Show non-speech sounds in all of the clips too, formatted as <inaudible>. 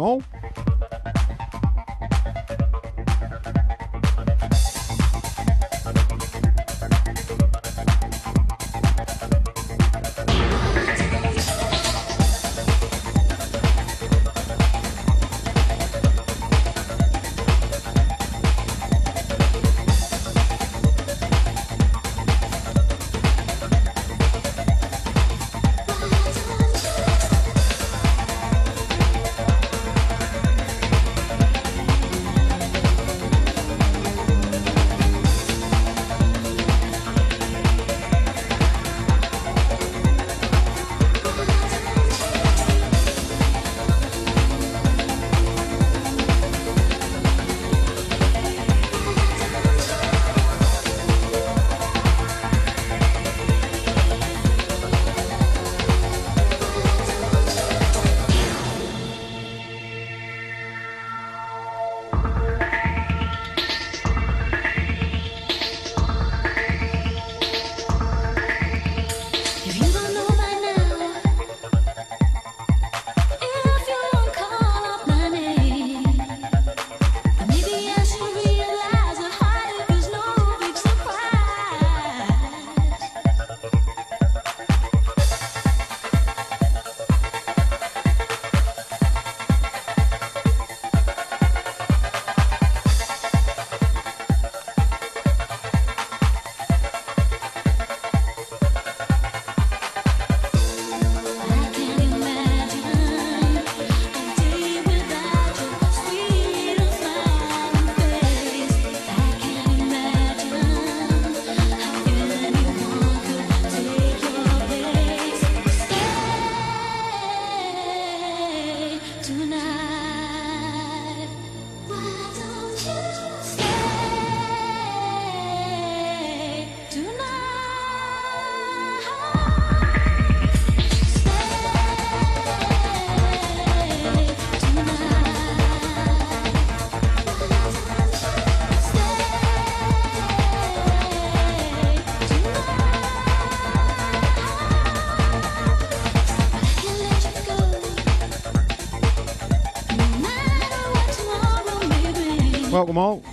evening, all.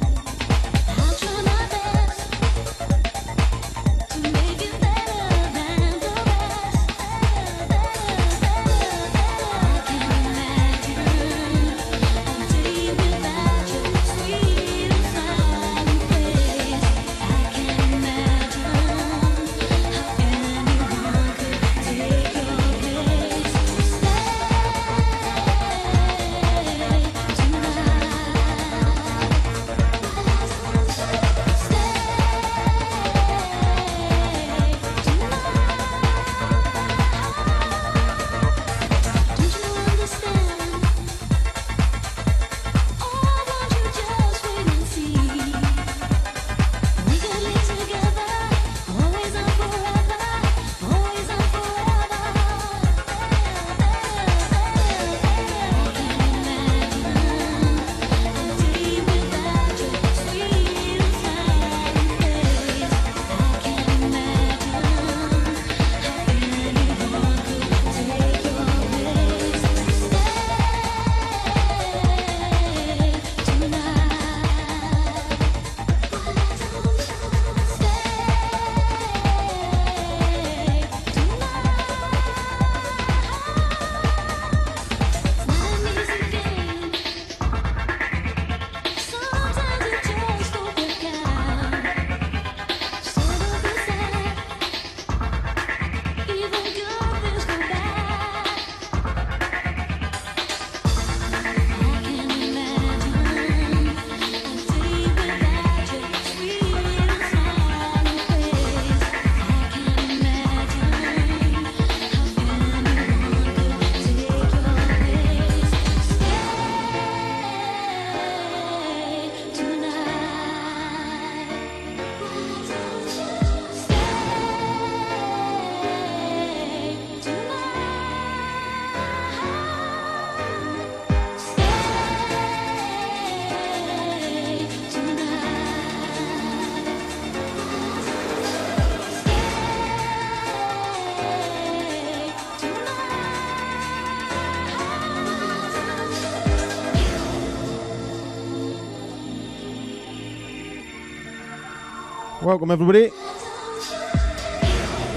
Welcome everybody.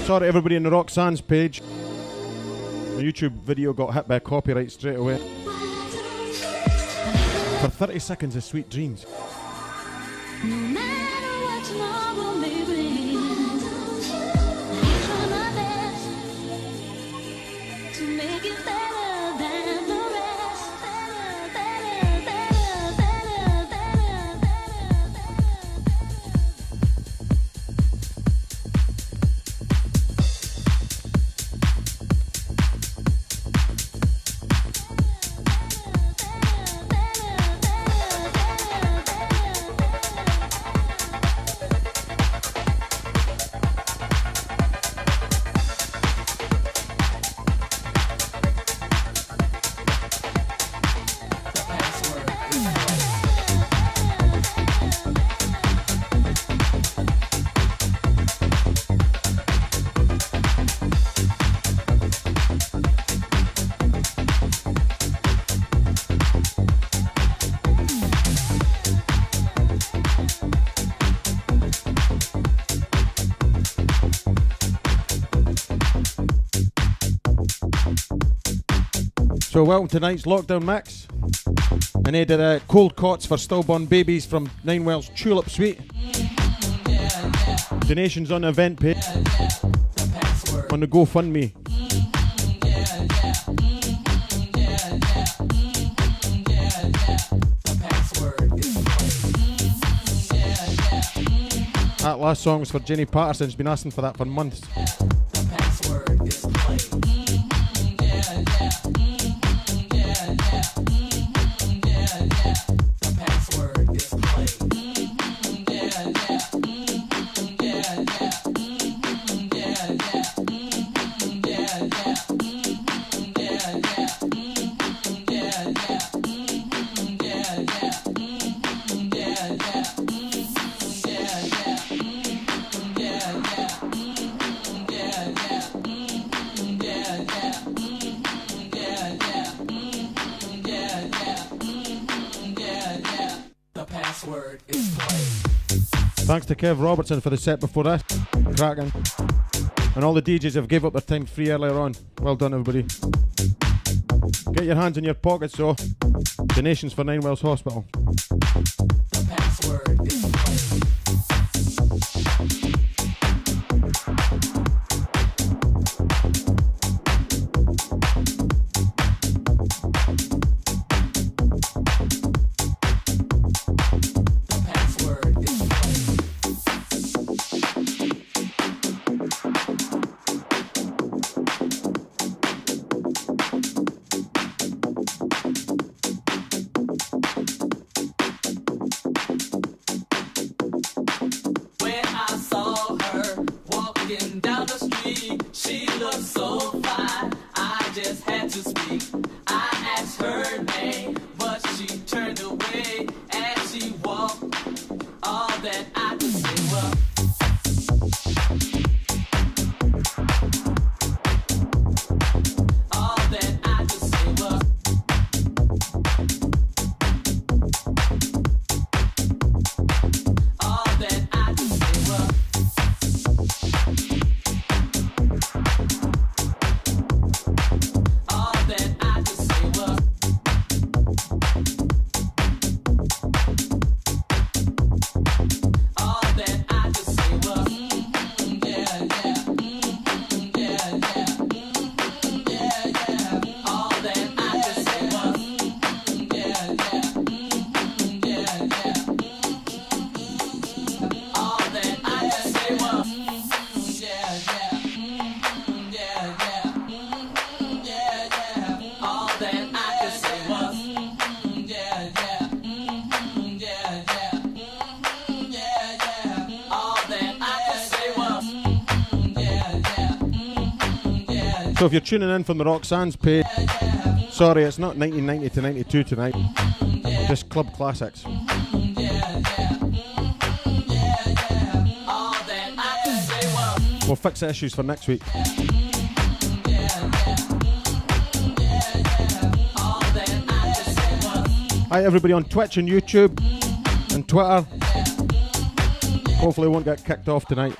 Sorry, everybody in the Rock Sands page. My YouTube video got hit by copyright straight away. For 30 seconds of Sweet Dreams. So, welcome to tonight's lockdown mix. And they did uh, cold cots for stillborn babies from Ninewells Tulip Suite. Donations on the event page on the GoFundMe. That last song was for Jenny Patterson. She's been asking for that for months. Kev Robertson for the set before that. Cracking. And all the DJs have gave up their time free earlier on. Well done, everybody. Get your hands in your pockets, so. Donations for Ninewells Hospital. So if you're tuning in from the Roxanne's page, sorry, it's not 1990 to 92 tonight. Just club classics. I. We'll fix the issues for next week. I. Hi, everybody on Twitch and YouTube and Twitter. Hopefully, won't get kicked off tonight.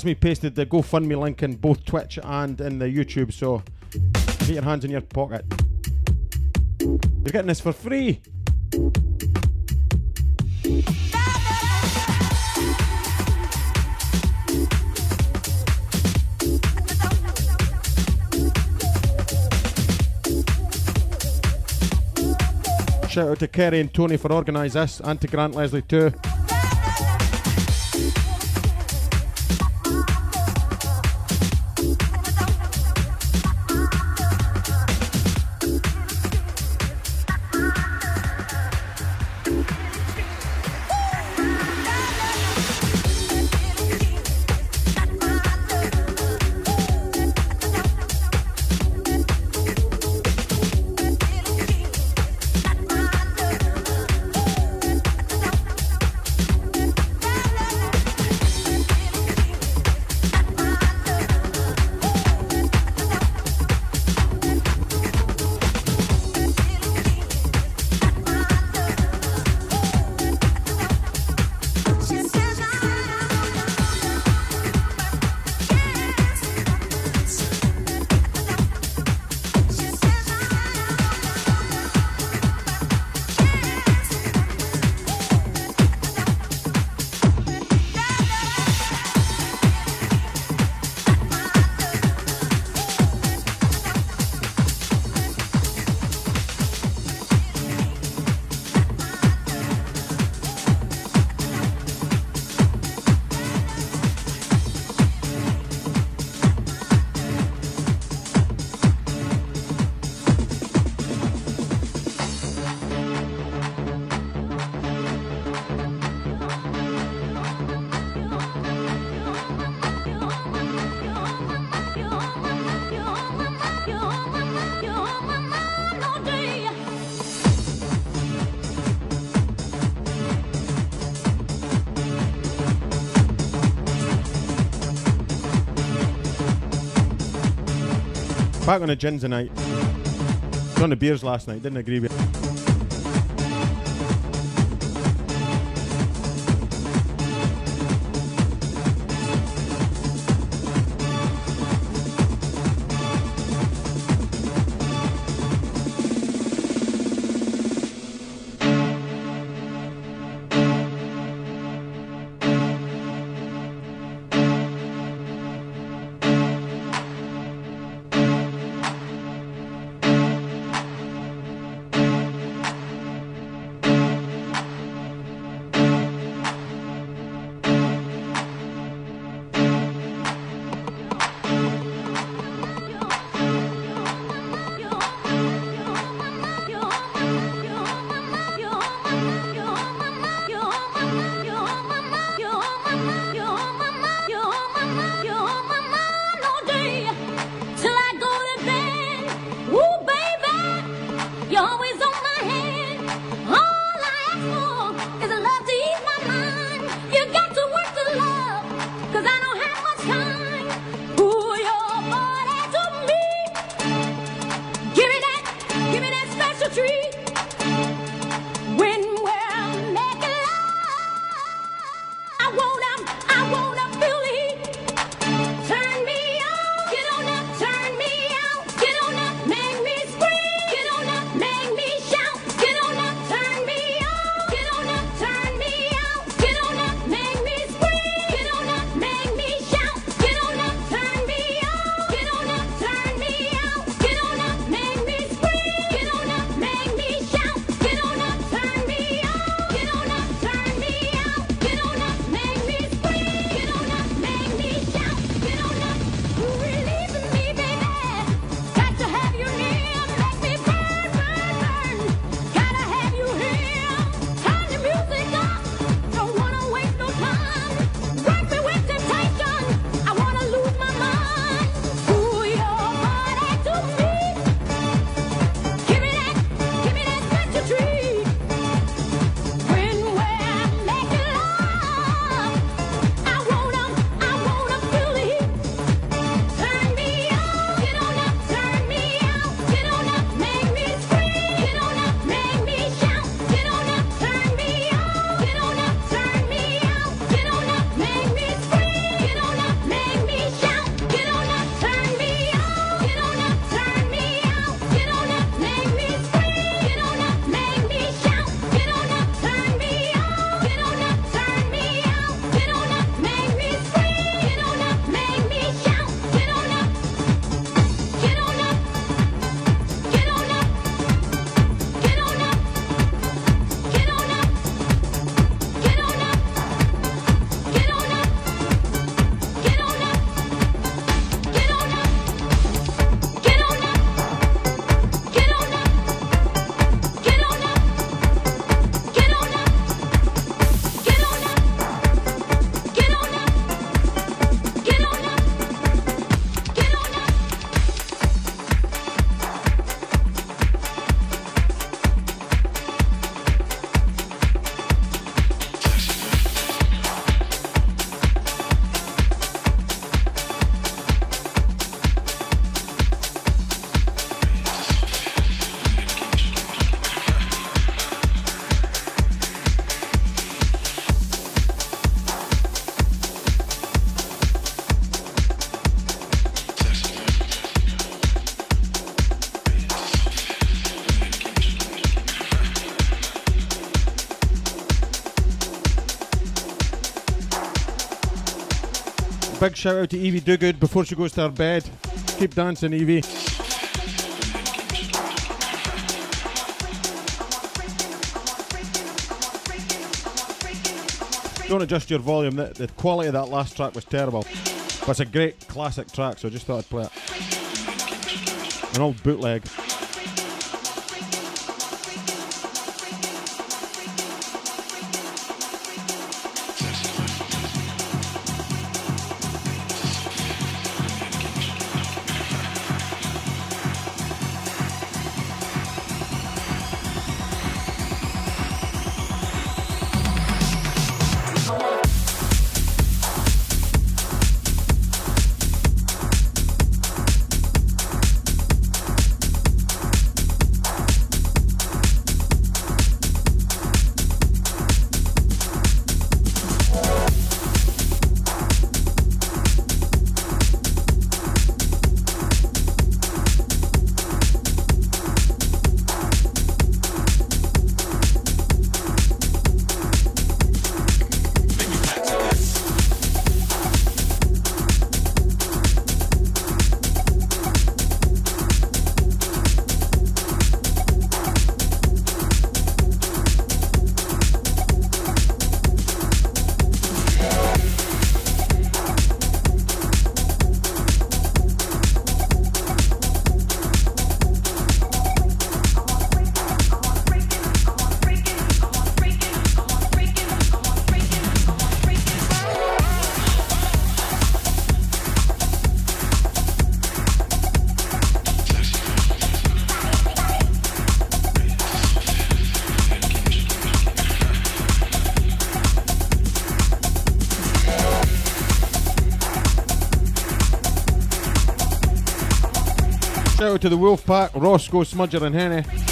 That's me pasted the GoFundMe link in both Twitch and in the YouTube, so get your hands in your pocket. You're getting this for free. Shout out to Kerry and Tony for organising this, and to Grant Leslie too. Back on the gin tonight. On the beers last night, didn't agree with big shout out to Evie Dogood before she goes to her bed. Keep dancing, Evie. Don't adjust your volume. The, the quality of that last track was terrible. But it's a great classic track, so I just thought I'd play it. An old bootleg. To the Wolf Pack, Roscoe, Smudger, and Henny.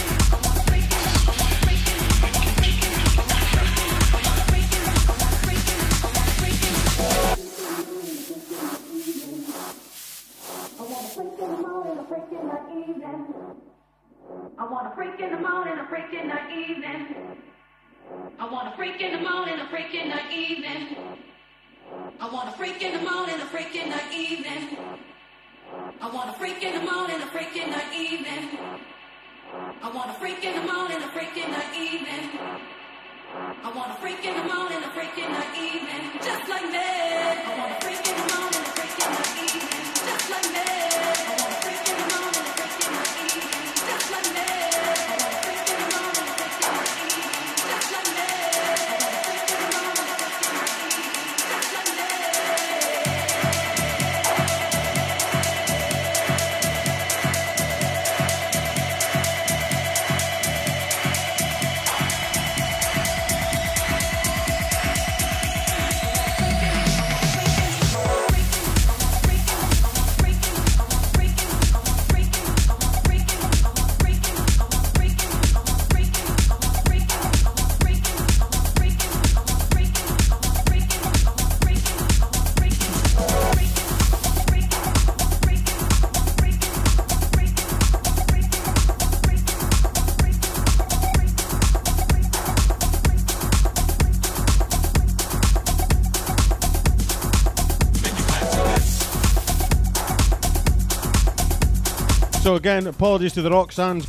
Again, apologies to the Roxannes,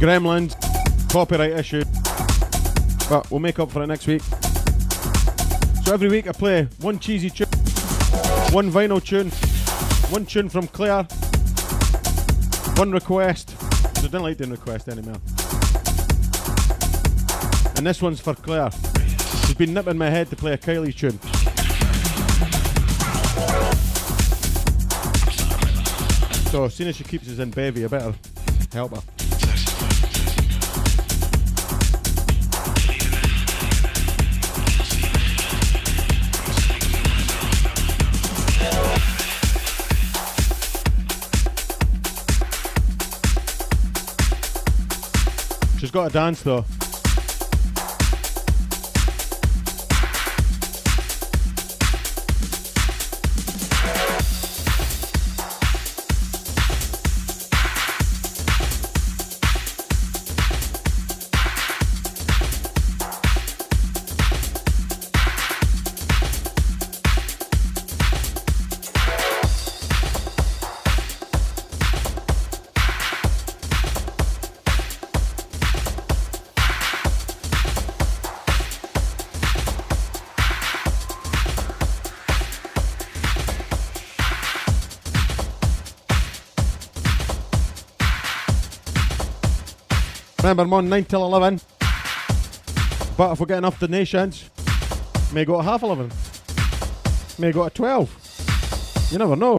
Gremlins, copyright issue, but we'll make up for it next week. So every week I play one cheesy tune, one vinyl tune, one tune from Claire, one request. I don't like doing requests anymore. And this one's for Claire. She's been nipping my head to play a Kylie tune. So as soon as she keeps us in bevy, I better help her. She's got a dance though. Remember, I'm on 9 till 11. But if we get enough donations, may go to half 11. May go to 12. You never know.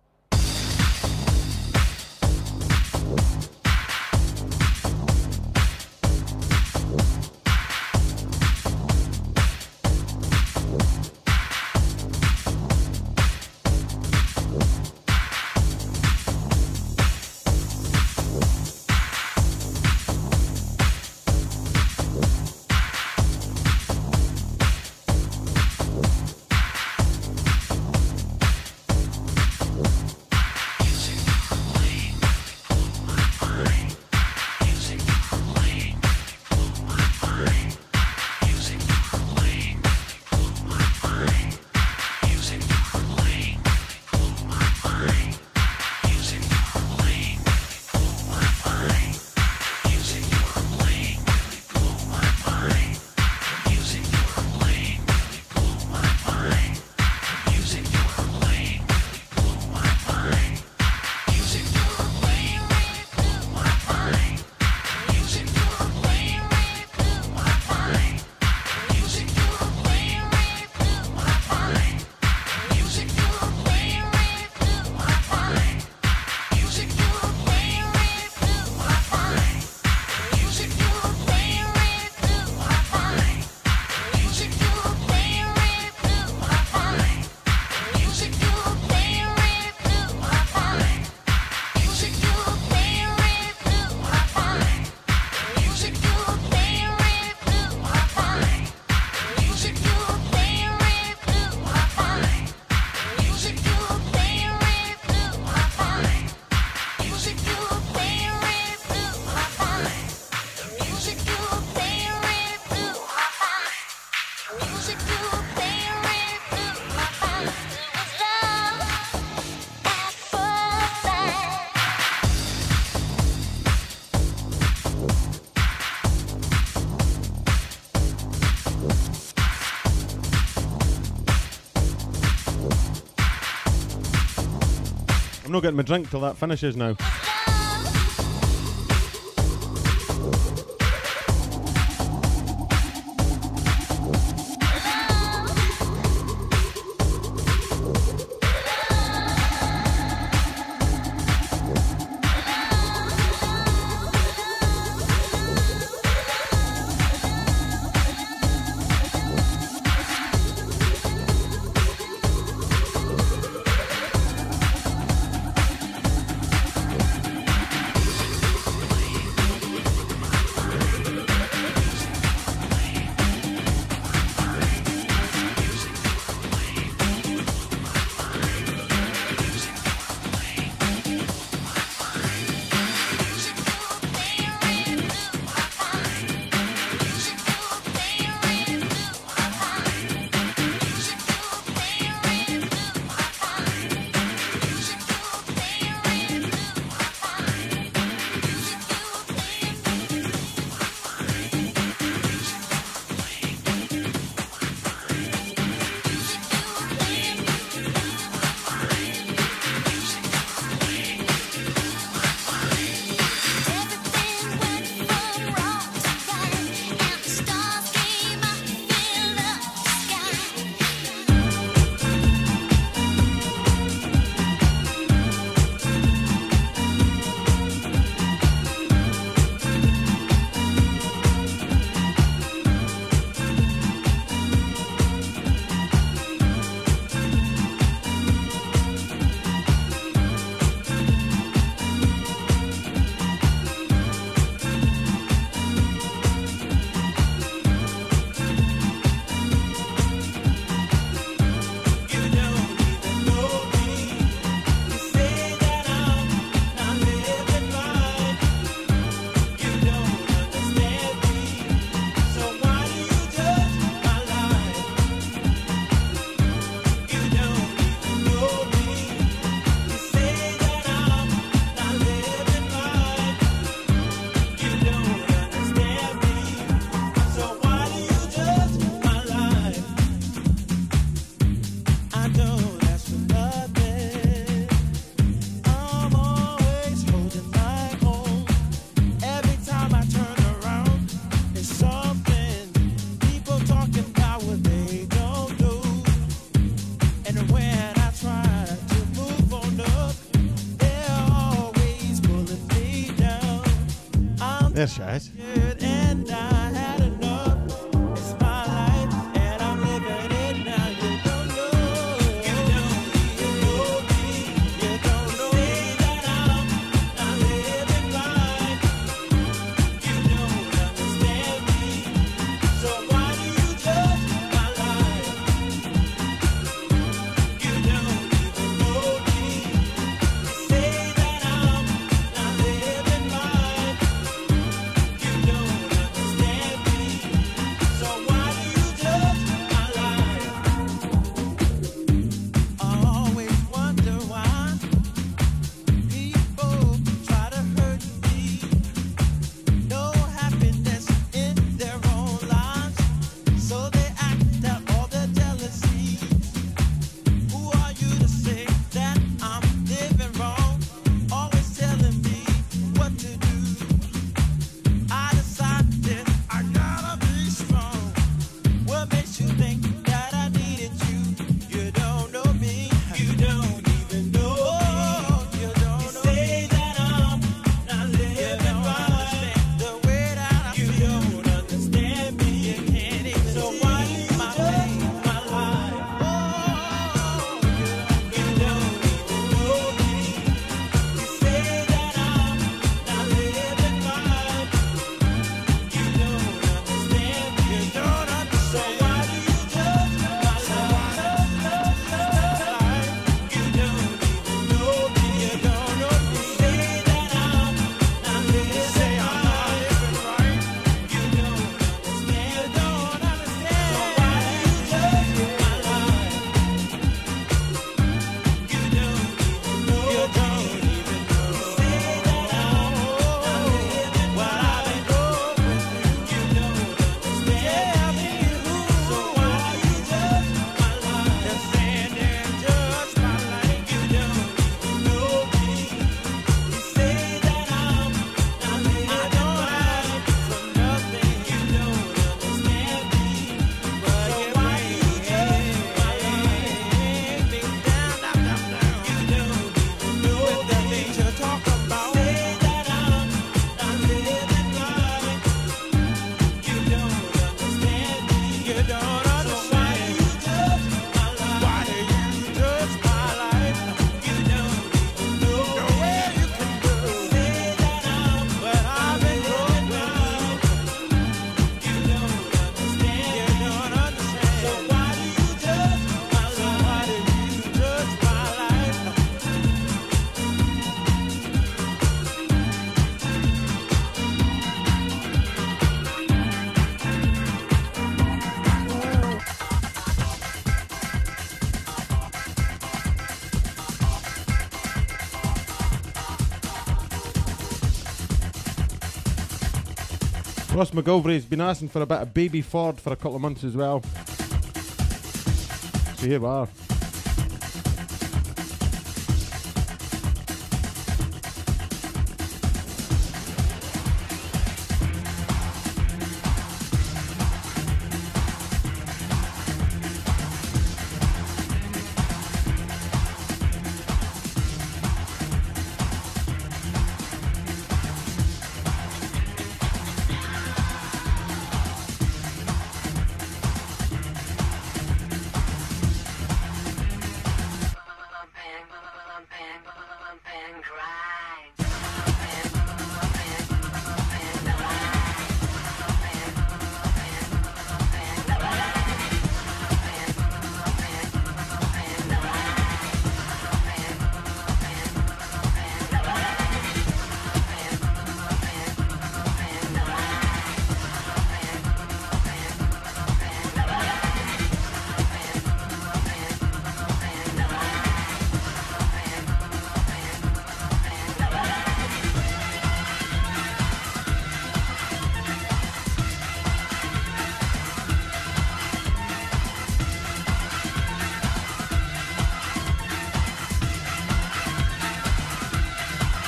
Not getting my drink till that finishes now. É, já, Ross McGilvery's been asking for a bit of Baby Ford for a couple of months as well. So here we are.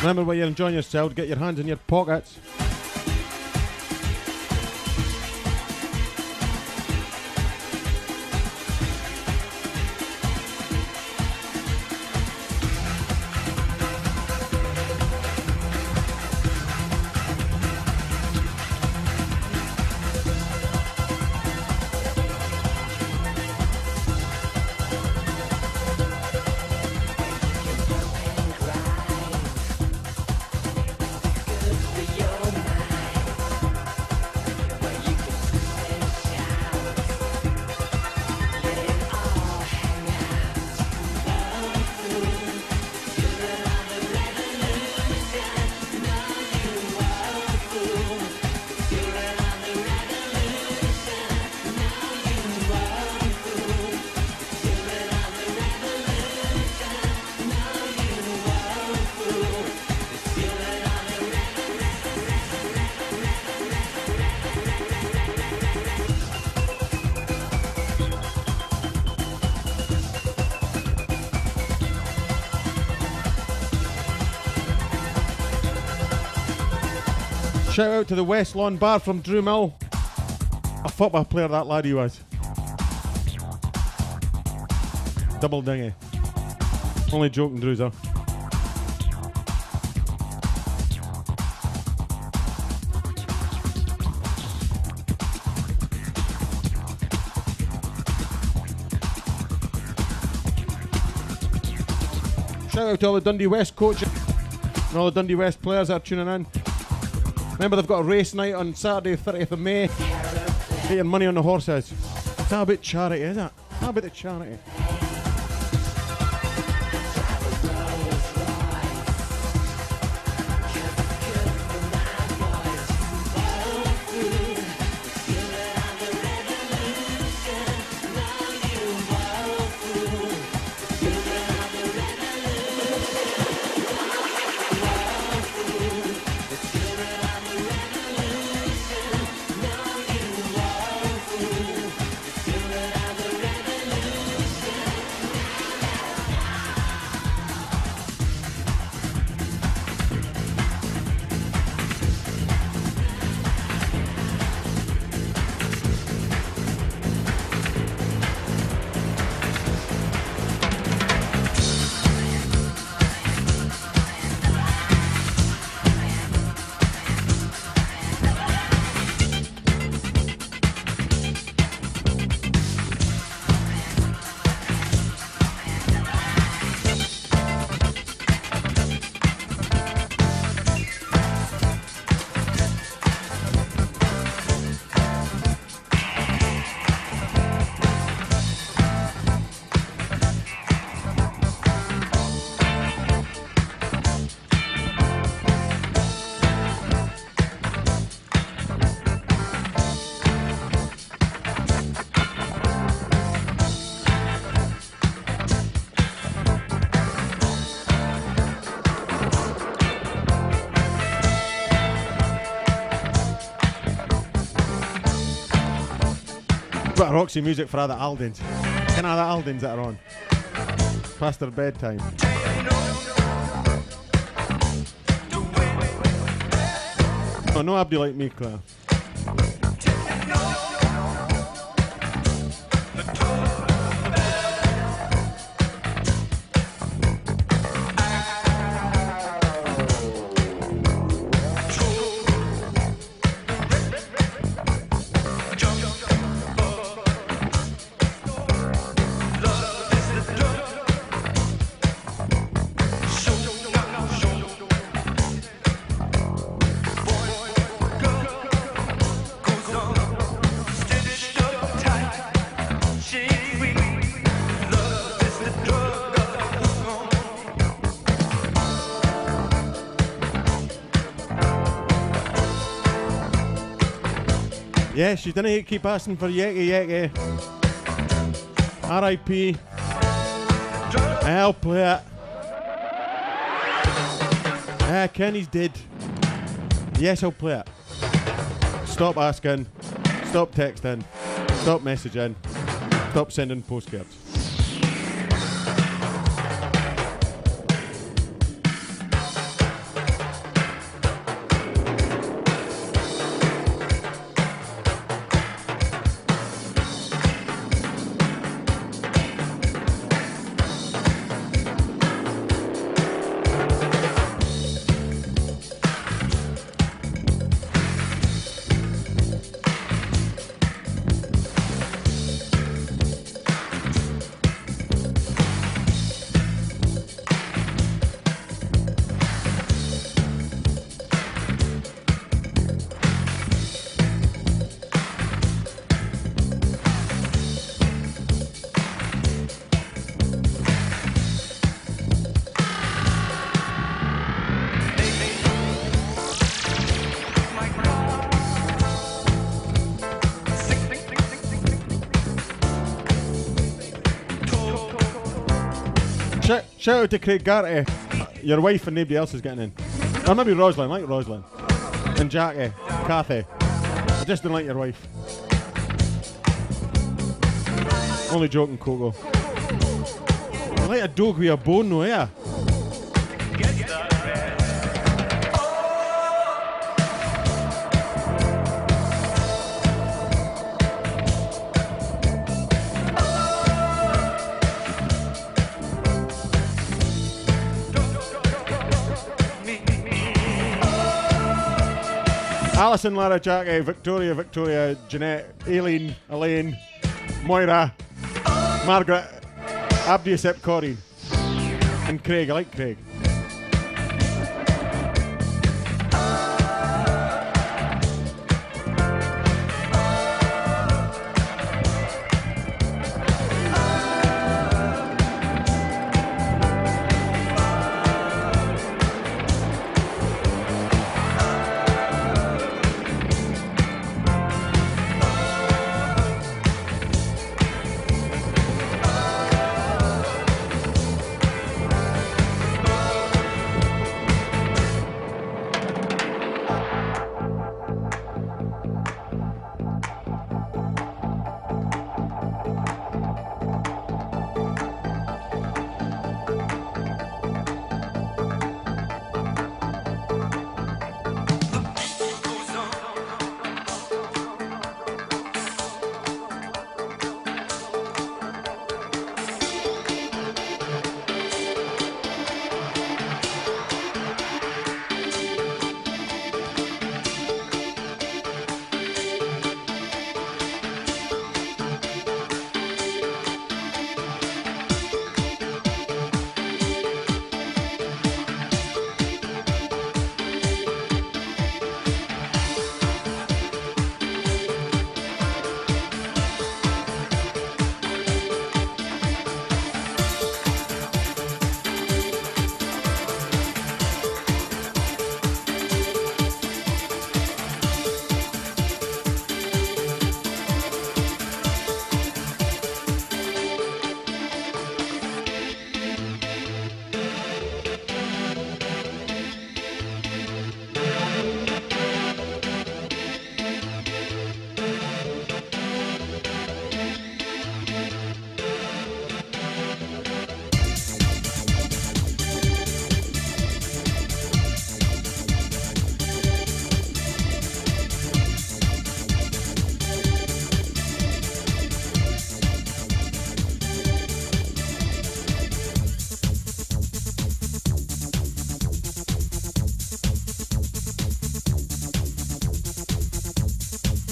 remember while you're enjoying yourself, get your hands in your pockets. Shout out to the West Lawn Bar from Drew Mill. A football player that lad he was. Double dingy. Only joking, Drewzer. Shout out to all the Dundee West coaches and all the Dundee West players that are tuning in. Remember, they've got a race night on Saturday, 30th of May. Your money on the horses. It's not about charity, is it? Not about the charity. Roxy music for other Aldens. Of other Aldens that are on. Past their bedtime. Oh, no Abdi like me, Claire. Yes, you didn't keep asking for Yeke Yeke. R.I.P. I'll play it. Ah, Kenny's dead. Yes, I'll play it. Stop asking. Stop texting. Stop messaging. Stop sending postcards. Shout, out to Craig Garty. Eh? Your wife and nobody else is getting in. Or maybe Roslyn, I like Roslyn. And Jackie, eh? Kathy. I just don't like your wife. Only joking, Coco. I like a dog with a bone, though, yeah. Alison, Lara, Jackie, Victoria, Victoria, Jeanette, Aileen, Elaine, Moira, Margaret, Abdi except Corey, and Craig. I like Craig.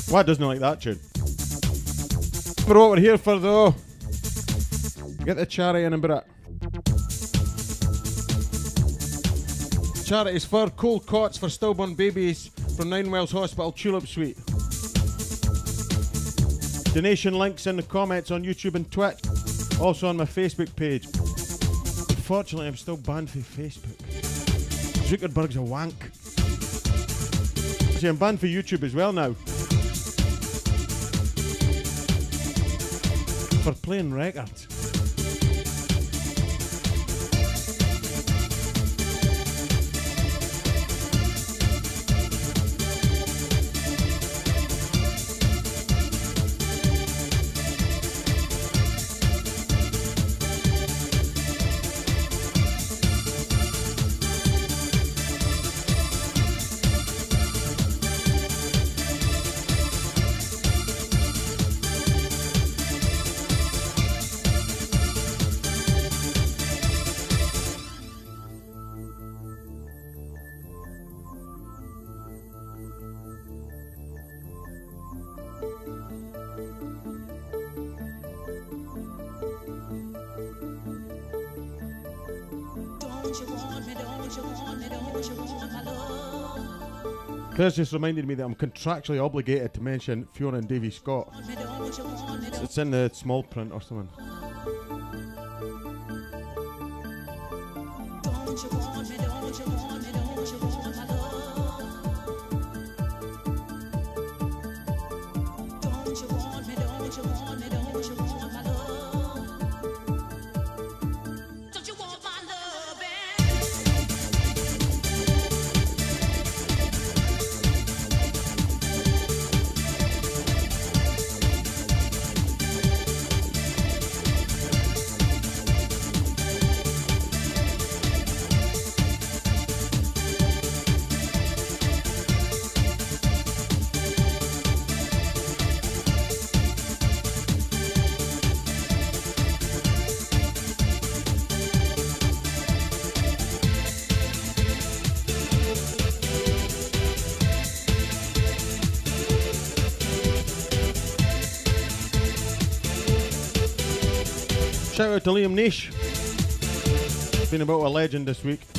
What doesn't like that tune? But what we're here for though, get the charity in a bit. Charities for cold cots for stillborn babies from Ninewells Hospital Tulip Suite. Donation links in the comments on YouTube and Twitch. Also on my Facebook page. Unfortunately, I'm still banned from Facebook. Zuckerberg's a wank. See, I'm banned for YouTube as well now. For playing records. Chris just reminded me that I'm contractually obligated to mention Fiona and Davy Scott. It's in the small print or something. Out to Liam Nish. Been about a legend this week.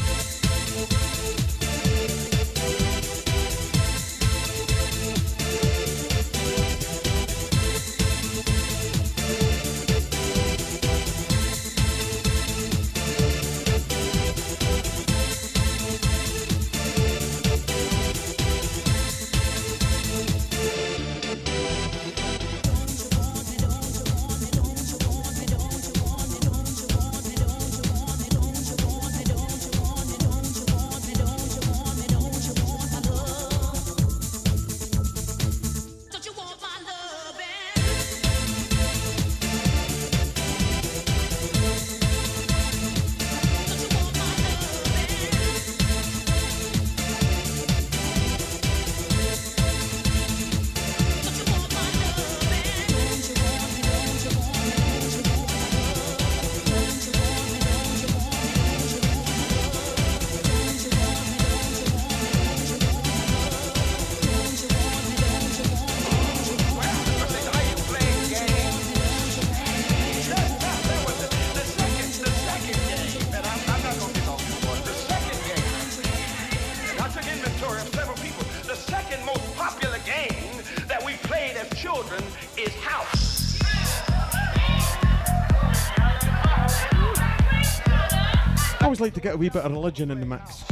To get a wee bit of religion in the mix.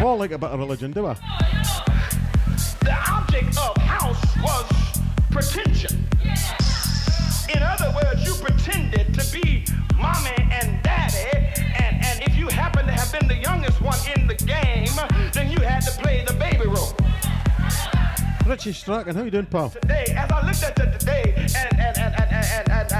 Oh, I like a bit of religion, do I? The object of house was pretension. In other words, you pretended to be mommy and daddy, and, and if you happen to have been the youngest one in the game, then you had to play the baby role. Richie Strachan, how you doing, pal? today, as I looked at it today, and, and, and, and, and, and,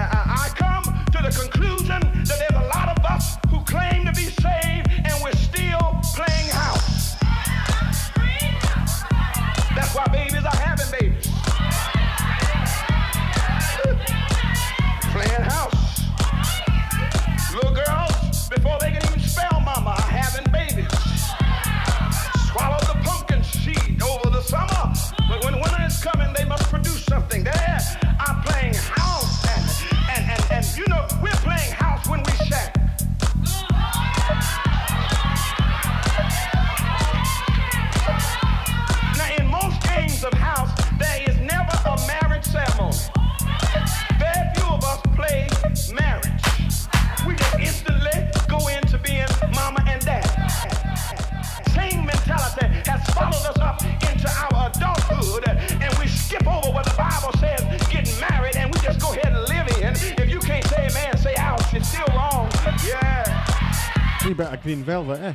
green velvet, eh?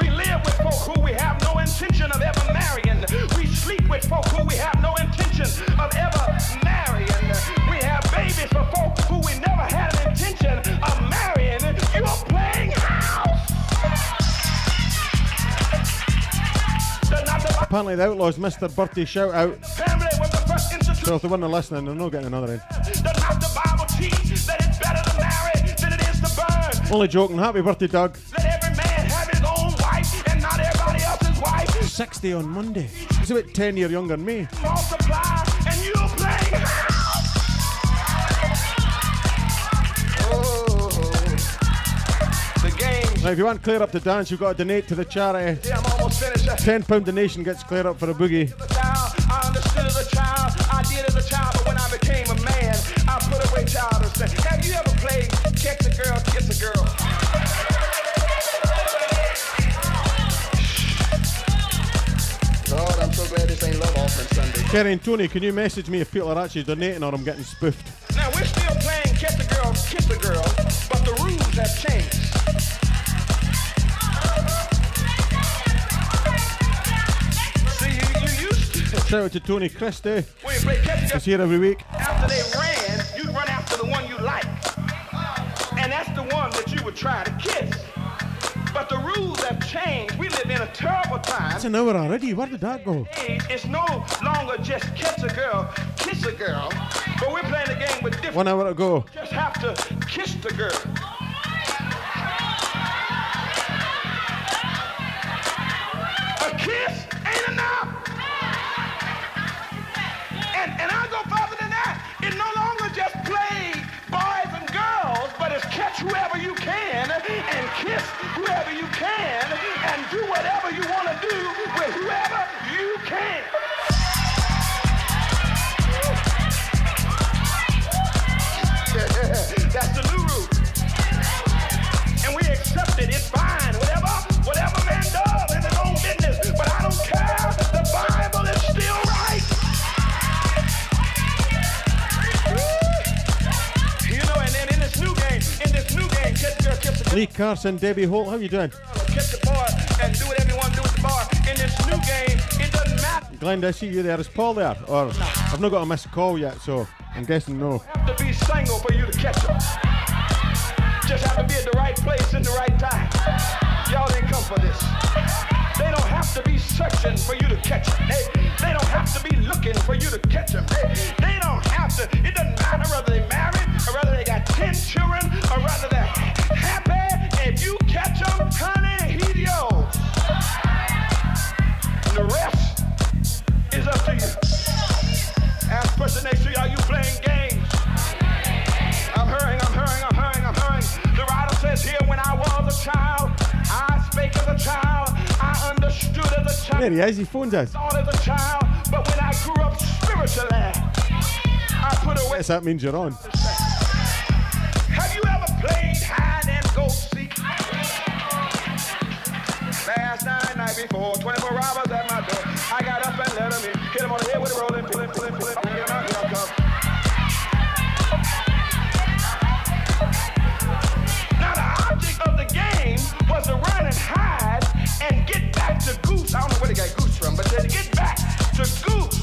We live with folk who we have no intention of ever marrying. We sleep with folk who we have no intention of ever marrying. We have babies for folk who we never had an intention of marrying. You're playing house. Does not the Apparently, the Outlaws missed their birthday shout out. family was the first institution? So if they weren't listening, they're not getting another in. Only joking. Happy birthday, Doug. Let every man have his own wife and not everybody else's wife. 60 on Monday. He's about 10 year younger than me. and you're playing house. Oh, the game. Now, if you want Clear Up to dance, you've got to donate to the charity. Yeah, I'm almost finished. £10 donation gets Clear Up for a boogie. Kerry and Tony, can you message me if people are actually donating or I'm getting spoofed? Now we're still playing catch a girl, kiss a girl, but the rules have changed. See, you, you used to Shout out to Tony Christie. when you play catch a girl. He's here every week. Have changed. We live in a terrible time. It's an hour already. Where did that go? It's no longer just catch a girl, kiss a girl, but we're playing a game with different. One hour ago. just have to kiss the girl. Lee Carson, Debbie Holt, how you doing? kiss the boy, and do whatever you want to do with the bar. In this new game, it doesn't matter. Glenda, I see you there. Is Paul there? Or I've not got a missed call yet, so I'm guessing no. have to be single for you to catch them. Just have to be at the right place in the right time. Y'all didn't come for this. They don't have to be searching for you to catch them. They, they don't have to be looking for you to catch them. They, they don't have to. It doesn't matter whether they're married or whether they got 10 children or whether they're. If you catch them, honey, he's yours. And the rest is up to you. Ask person next to you, are you playing games? I'm hurrying, I'm hurrying, I'm hurrying, I'm hurrying. The writer says here, when I was a child, I spake as a child, I understood as a child, There he is, he phones us. thought as a child, but when I grew up spiritually, I put away. Yes, that means you're on. Have you ever played hide and go seek? Night, night before, 24 robbers at my door. I got up and let them in. Hit them on the head with a rolling pin, of the game was to run and hide and get back to Goose. I don't know where they got Goose from, but to get back to Goose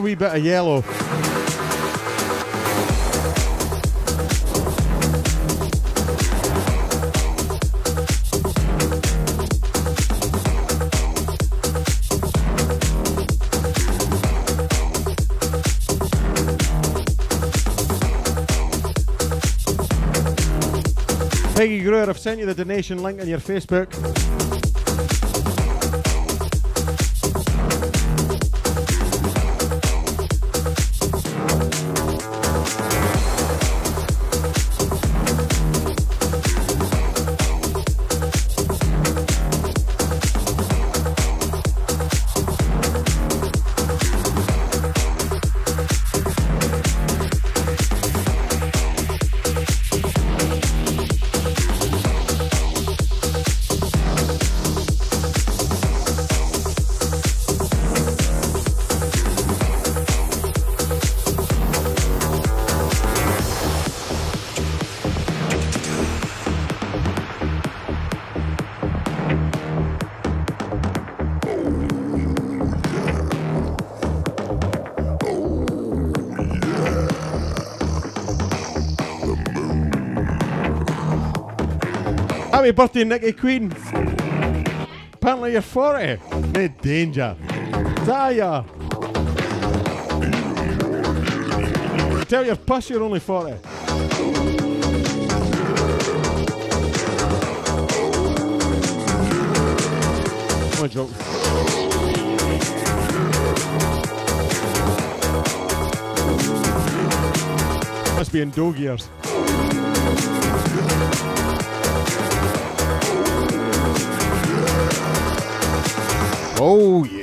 a wee bit of yellow. Peggy Greer, I've sent you the donation link on your Facebook. Happy birthday, Nicky Queen. Apparently you're 40. No danger. Daya. Tell your puss you're only 40. My joke. Must be in dog years. Oh yeah.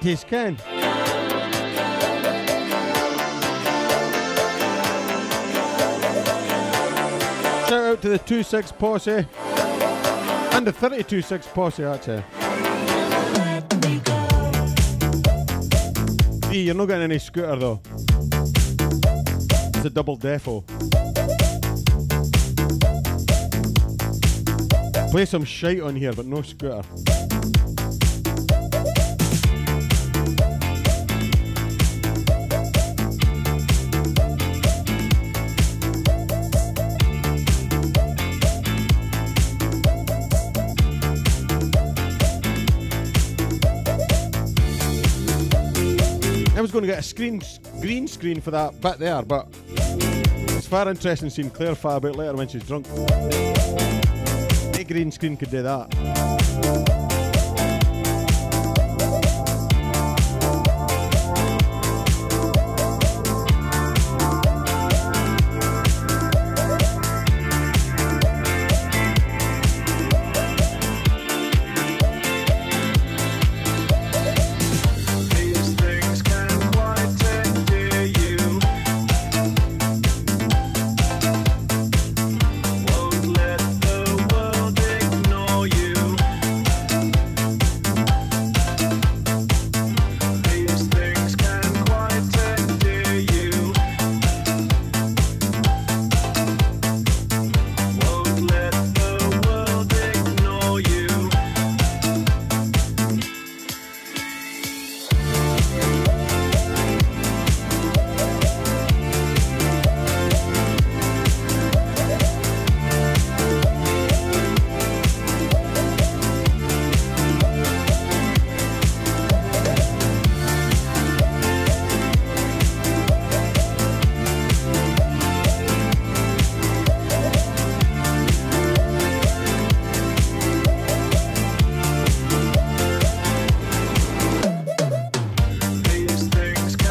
The 80s, Ken. Shout out to the 2-6 posse. And the 32-6 posse, actually. D, you're not getting any scooter, though. It's a double defo. Play some shite on here, but no scooter. Going to get a screen green screen for that bit there, but it's far interesting seeing Claire fab out later when she's drunk. A green screen could do that.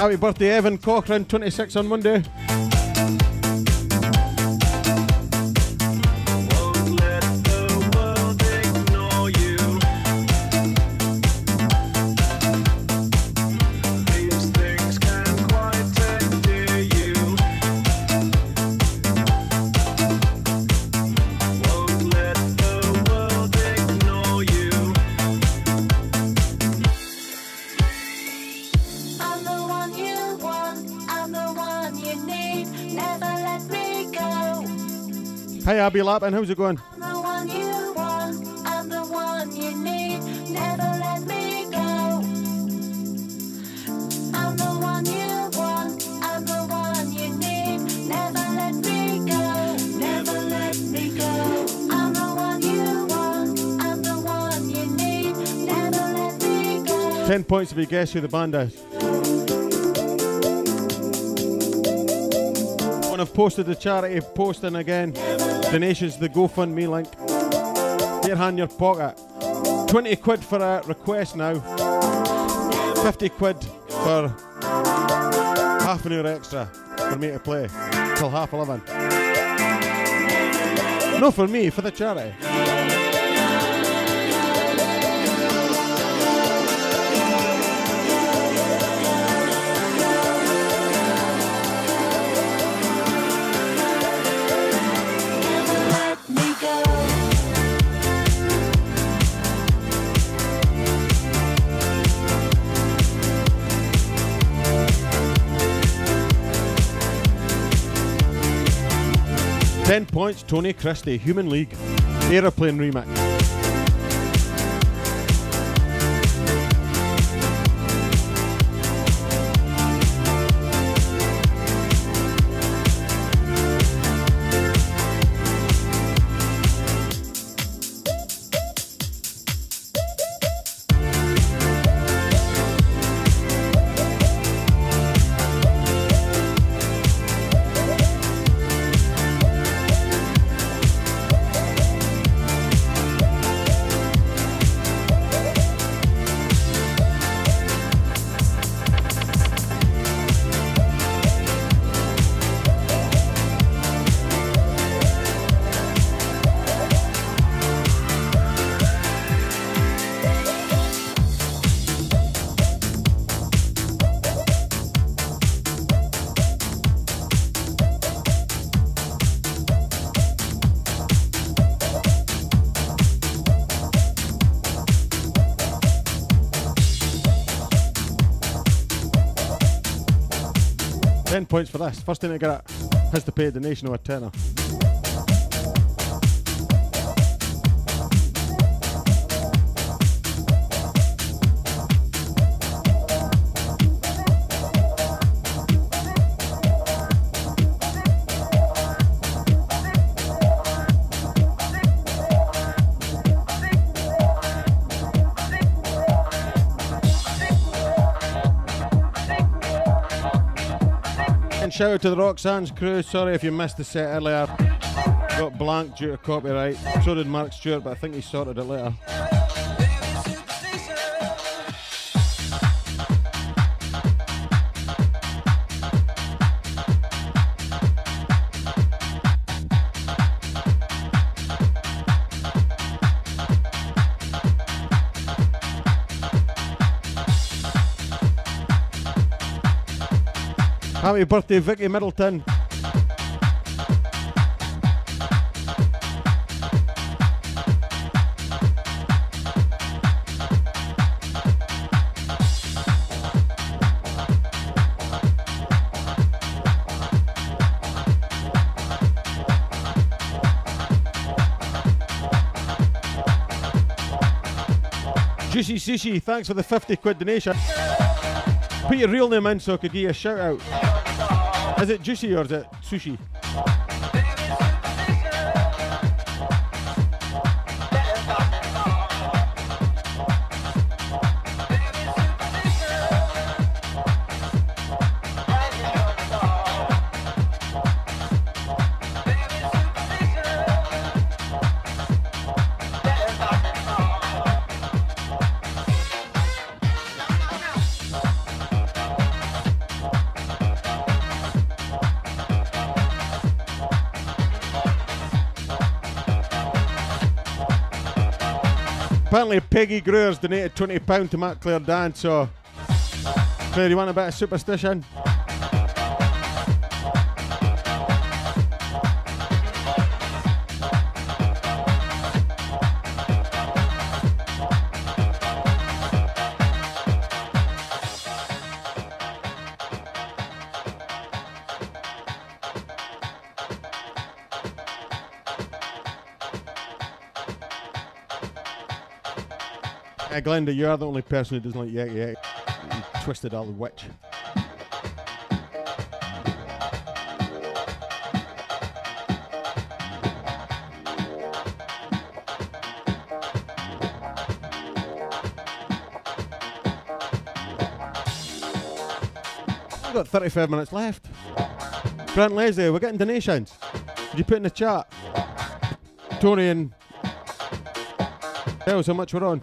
Happy birthday, Evan Cochran, 26 on Monday. Need. Never let me go. 10 points if you guess who the band is. When I've posted the charity posting again, donations to the GoFundMe link. Here, hand your pocket. 20 quid for a request now. 50 quid for half an hour extra for me to play till half 11. No, for me, for the charity. 10 points, Tony Christie, Human League, Aeroplane Remix. Ten points for this. First thing to get it has to pay a donation of a tenner. Shout out to the Roxanne's crew. Sorry if you missed the set earlier. Got blank due to copyright. So did Mark Stewart, but I think he sorted it later. Happy birthday, Vicky Middleton. Juicy Sushi, thanks for the 50 quid donation. Put your real name in so I could give you a shout out. Is it Juicy or is it Sushi? Peggy Greer's donated £20 to Matt Claire Dan, so. Claire, you want a bit of superstition? Glenda, you are the only person who doesn't like Yeke Yeke. You twisted the witch. We've got 35 minutes left. Grant Leslie, we're getting donations. Did you put in the chat? Tony and Tell us how much we're on.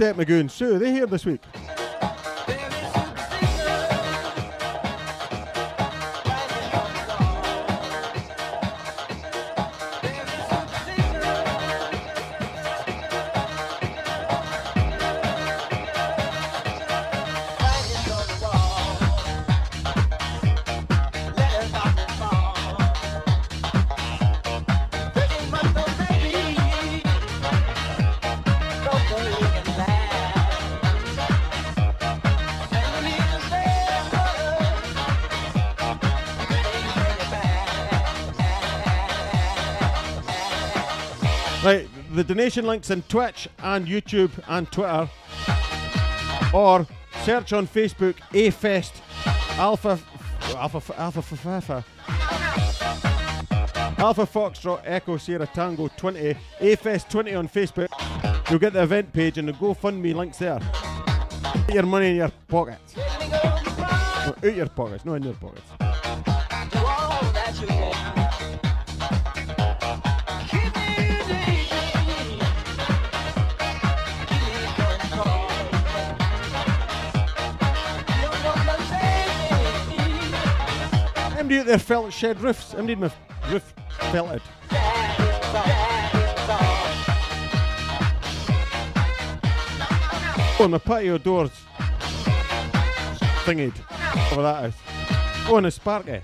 Depp Magoon? Sue, are they here this week? Links in Twitch and YouTube and Twitter. Or search on Facebook A Fest Alpha Alpha Alpha Alpha Alpha Alpha Foxtrot Echo Sierra Tango 20 A Fest 20 on Facebook. You'll get the event page and the GoFundMe links there. Put your money in your pockets. No, out your pockets, not in your pockets. Anybody out there felt shed roofs? Anybody my roof felted? Oh, my patio doors thingied. Whatever that is. Oh, and a Sparky.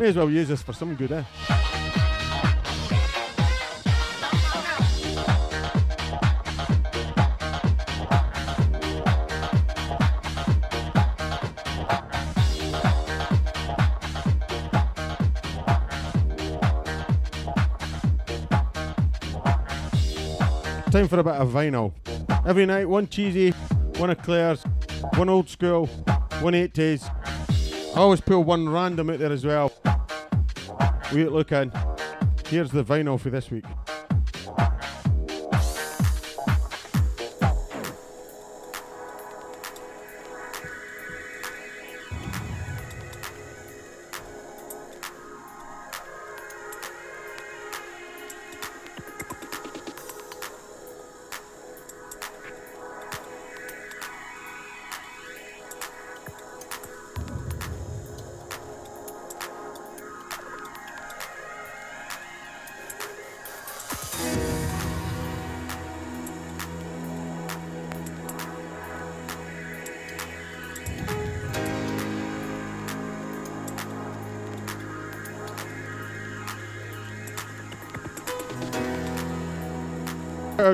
May as well use this for some good, eh? Time for a bit of vinyl. Every night, one cheesy, one eclairs, one old school, one 80s. I always pull one random out there as well. Wait, look in. Here's the vinyl for this week.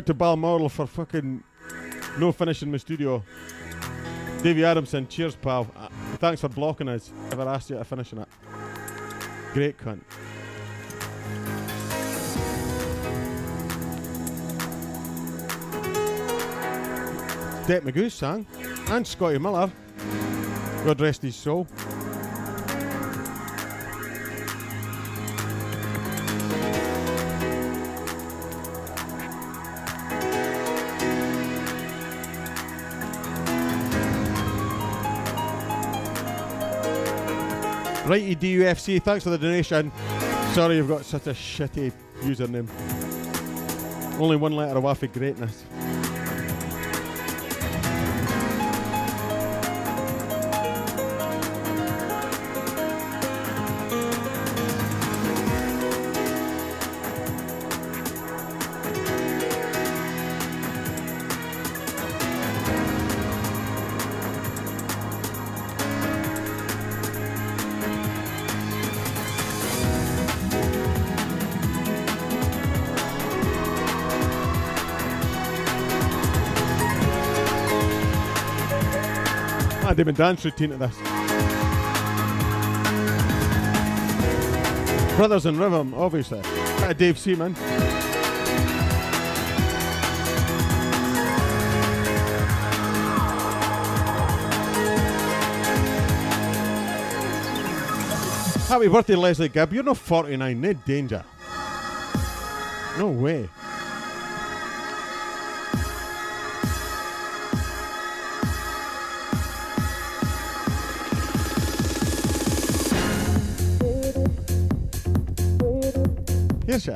Out to Balmoral for fucking no finishing my studio. Davey Adamson, cheers, pal. Uh, thanks for blocking us. Never asked you to finish in it. Great cunt. Deck Magoose sang, and Scotty Miller. God rest his soul. Righty DUFC, thanks for the donation. Sorry you've got such a shitty username. Only one letter away for greatness. I'd even dance routine to this. Brothers in Rhythm, obviously. Bit Dave Seaman. Happy birthday, Leslie Gibb. You're not 49, no danger. No way. You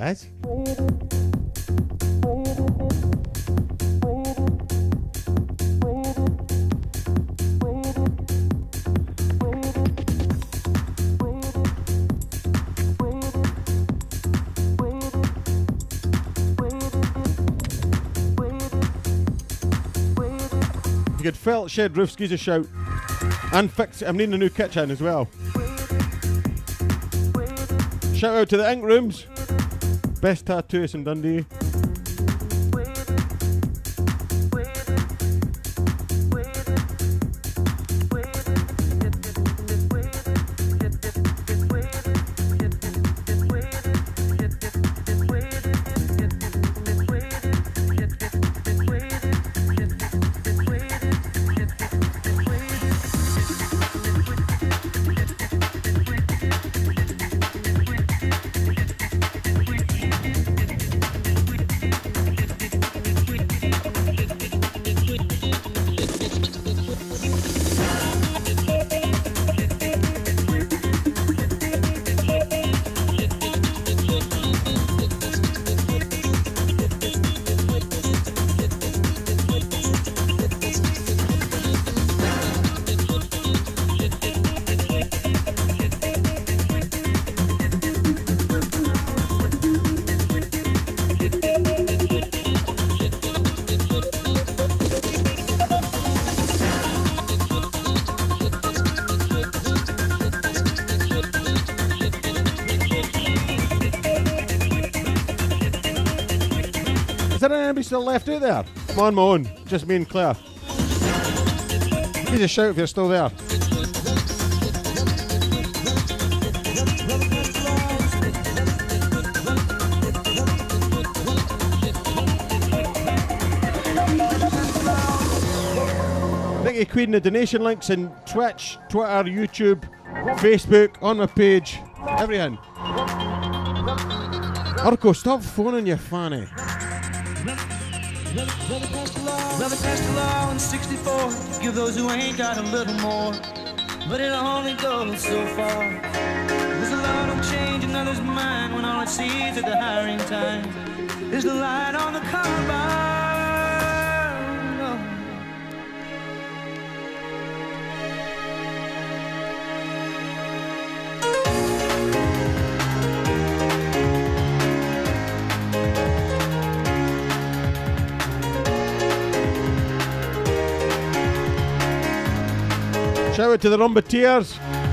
could felt shed roofs, gives a shout. And fix I'm needing a new kitchen as well. Shout out to the ink rooms. Best tattooist in Dundee. Is there anybody still left out there? I'm on my own. Just me and Claire. Give a shout if you're still there. Nicky Queen, the donation links in Twitch, Twitter, YouTube, Facebook, on my page, everything. Urko, stop phoning your fanny. Brother the law, law in 64. Give those who ain't got a little more. But it only goes so far. There's a lot of change in others' mind when all it sees at the hiring time is the light on the combine. Shout out to the Rumbateers. Some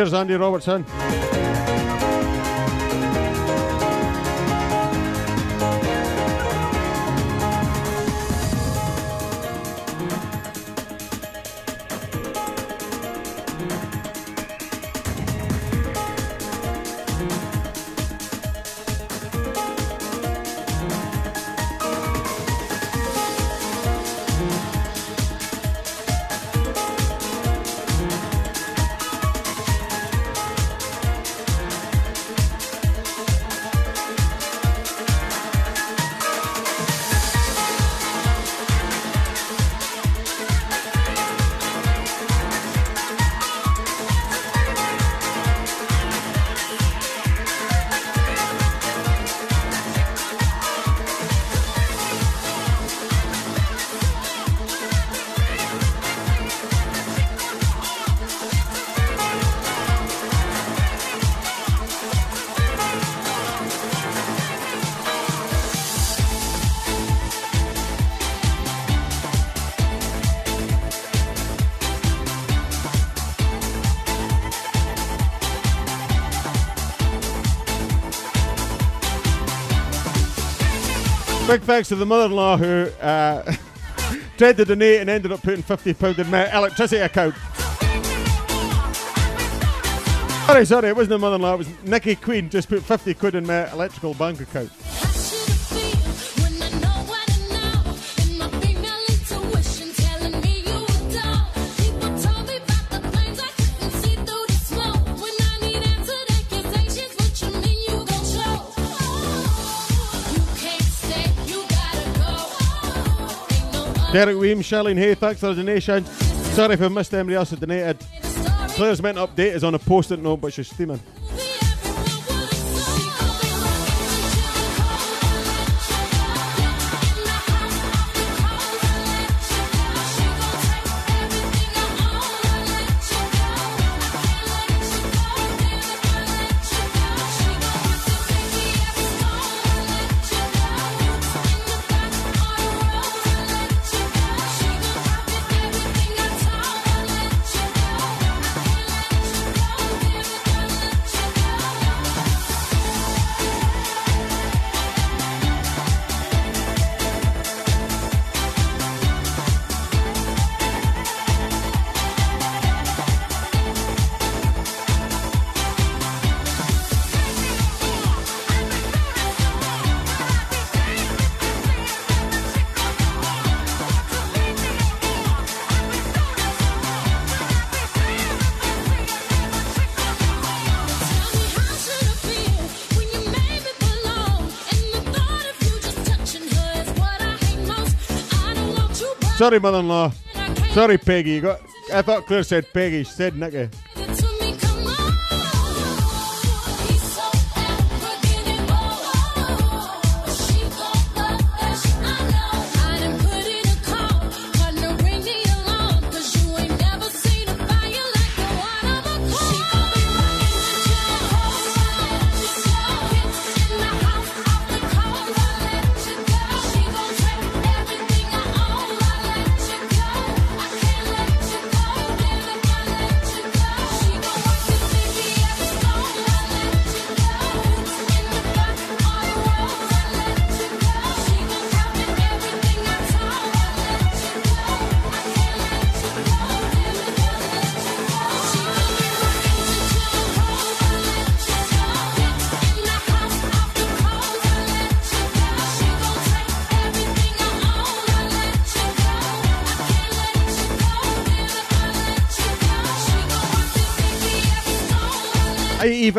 Cheers, Andy Robertson. Big thanks to the mother-in-law who uh, <laughs> tried to donate and ended up putting fifty pound in my electricity account. Sorry, sorry, it wasn't the mother-in-law. It was Nikki Queen. Just put fifty quid in my electrical bank account. Derek Weems, Charlene Hay, thanks for the donation. Sorry if I missed anybody else that donated. Claire's meant to update us on a post-it note, but she's steaming. Sorry, mother-in-law. Sorry, Peggy. You got. I thought Claire said Peggy. She said Nicky.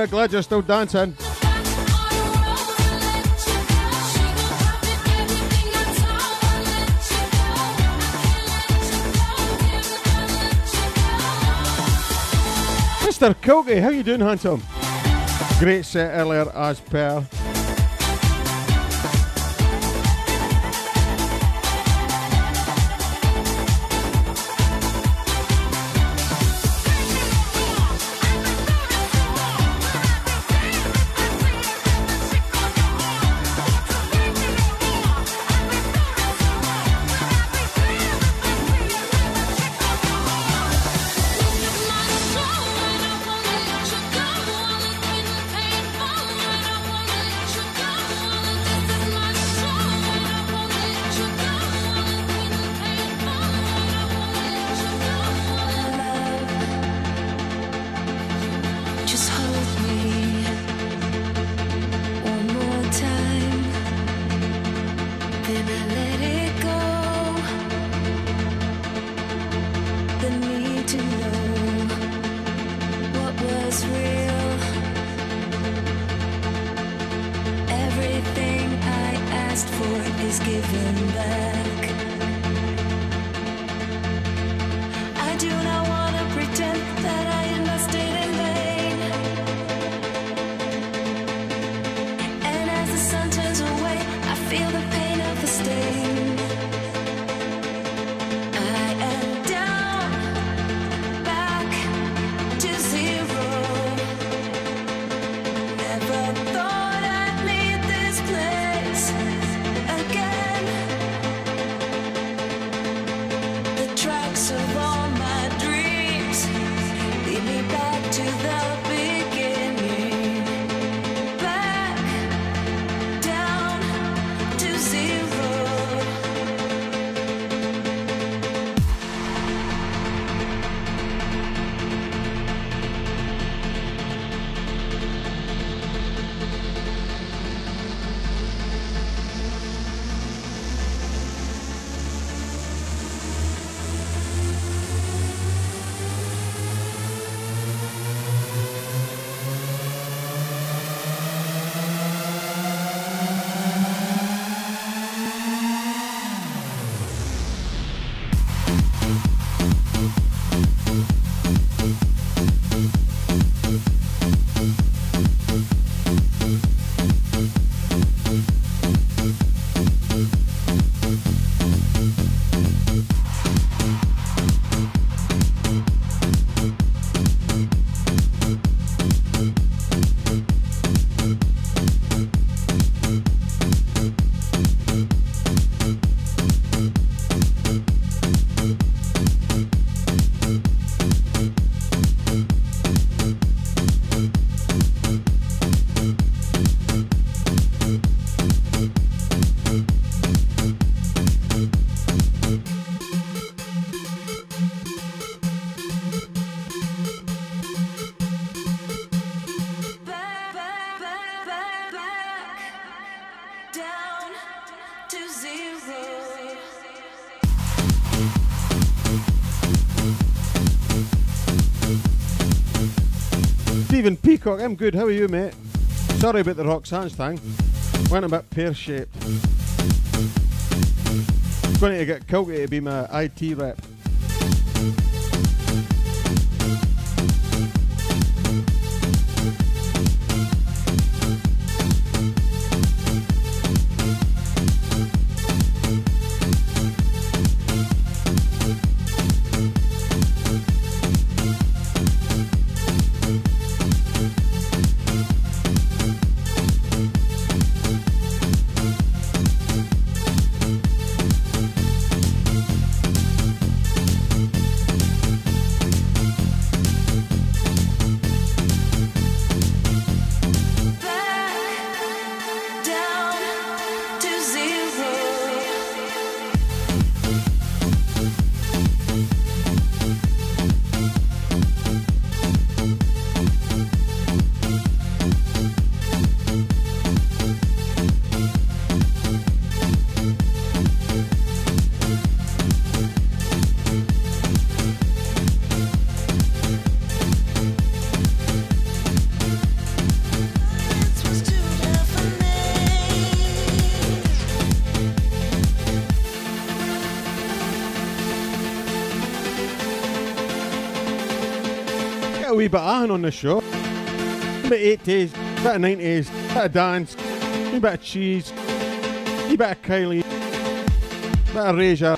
Glad you're still dancing. Mr. Kilkie, how you doing, handsome? Great set earlier, as per. Stephen Peacock, I'm good. How are you, mate? Sorry about the Roxanne's thing. Went a bit pear shaped. going to get Kilty to be my IT rep. on this show. A bit 80s, bit of 90s, bit of dance, a bit of cheese, a bit of Kylie, bit of Razor,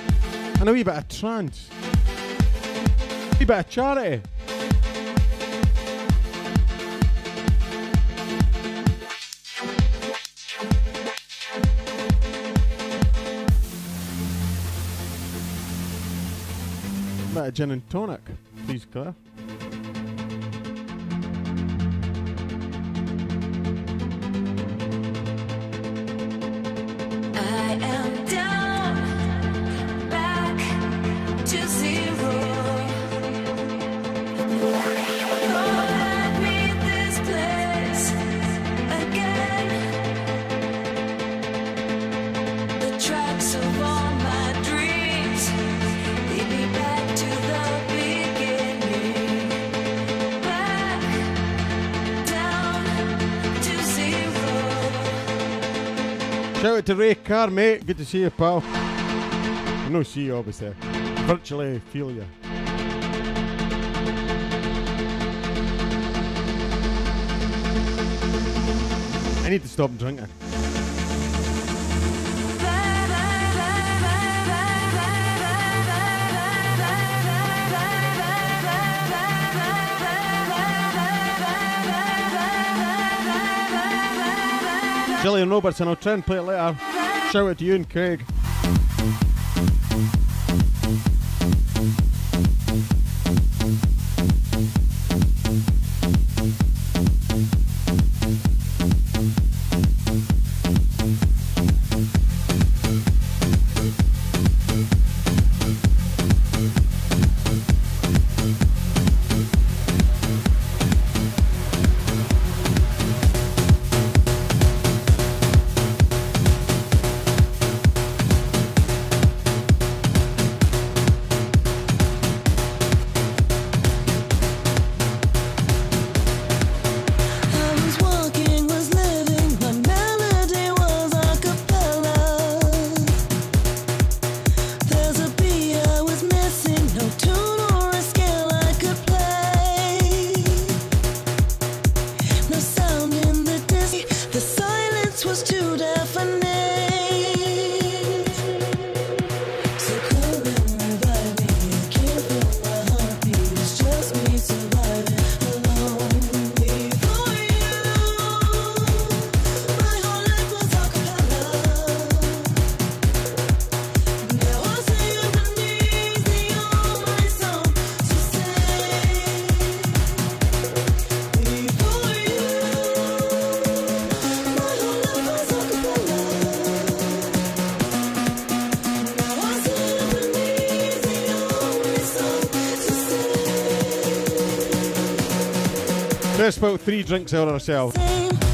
and a wee bit of trance. A wee bit of charity. Bit of gin and tonic, please, Claire. Carr, mate. Good to see you, pal. No see you, obviously. Virtually feel you. I need to stop drinking. Gillian Robertson, I'll try and play it later. Shout out to you and Craig. Just about three drinks out of ourselves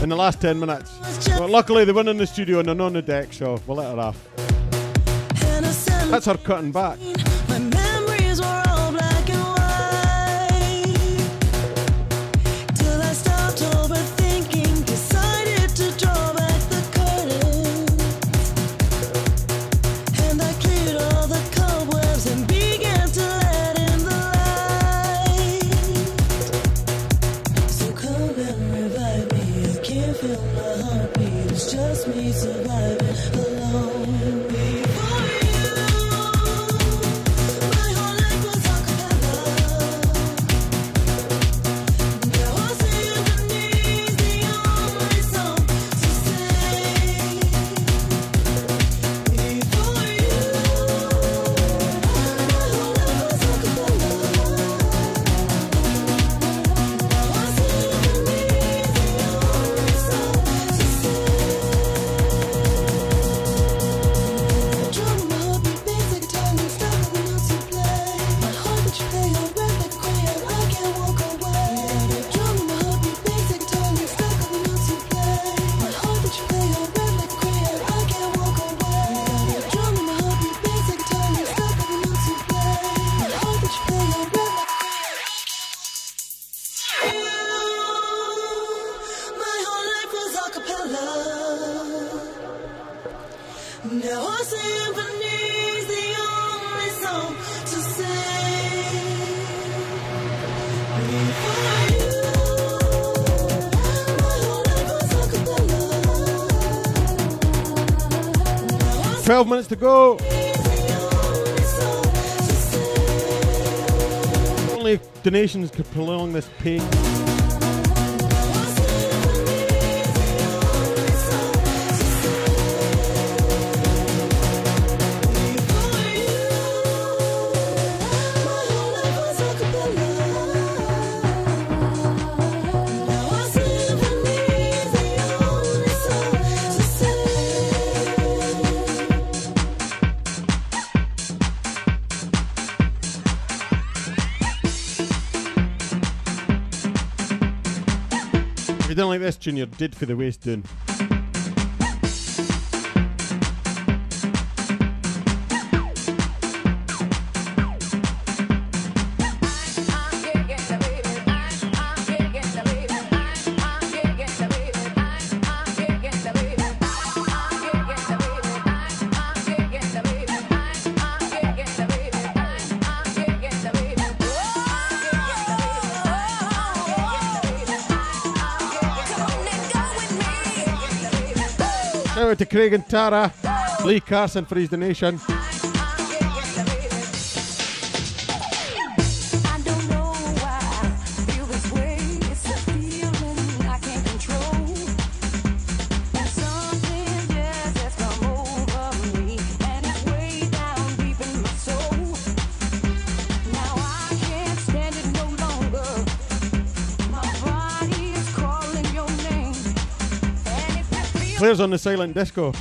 in the last 10 minutes. Well, luckily they weren't in the studio and they're not on the deck, so we'll let her off. That's her cutting back. 12 minutes to go. Only donations could prolong this pain. question you did for the Western. to Craig and Tara, Lee Carson for his donation. on the silent disco.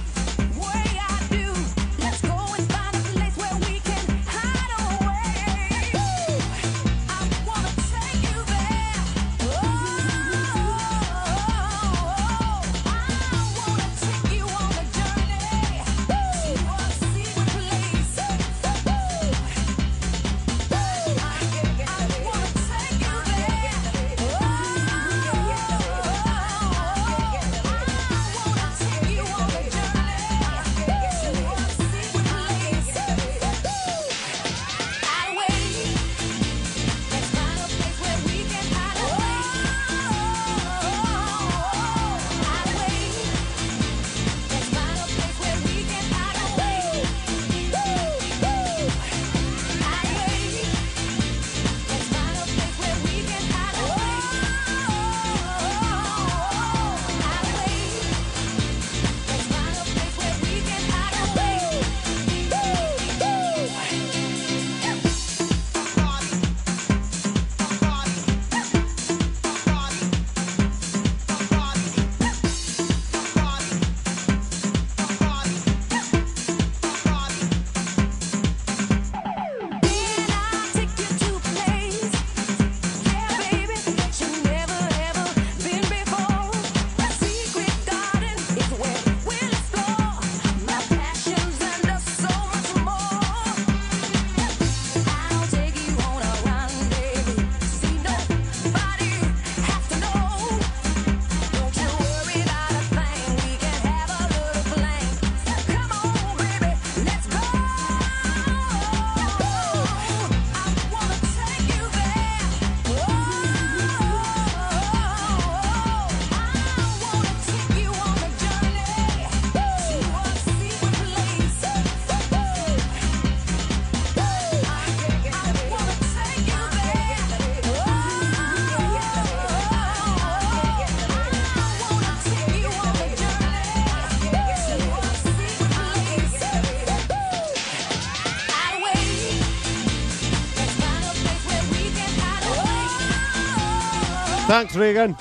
Thanks, Regan.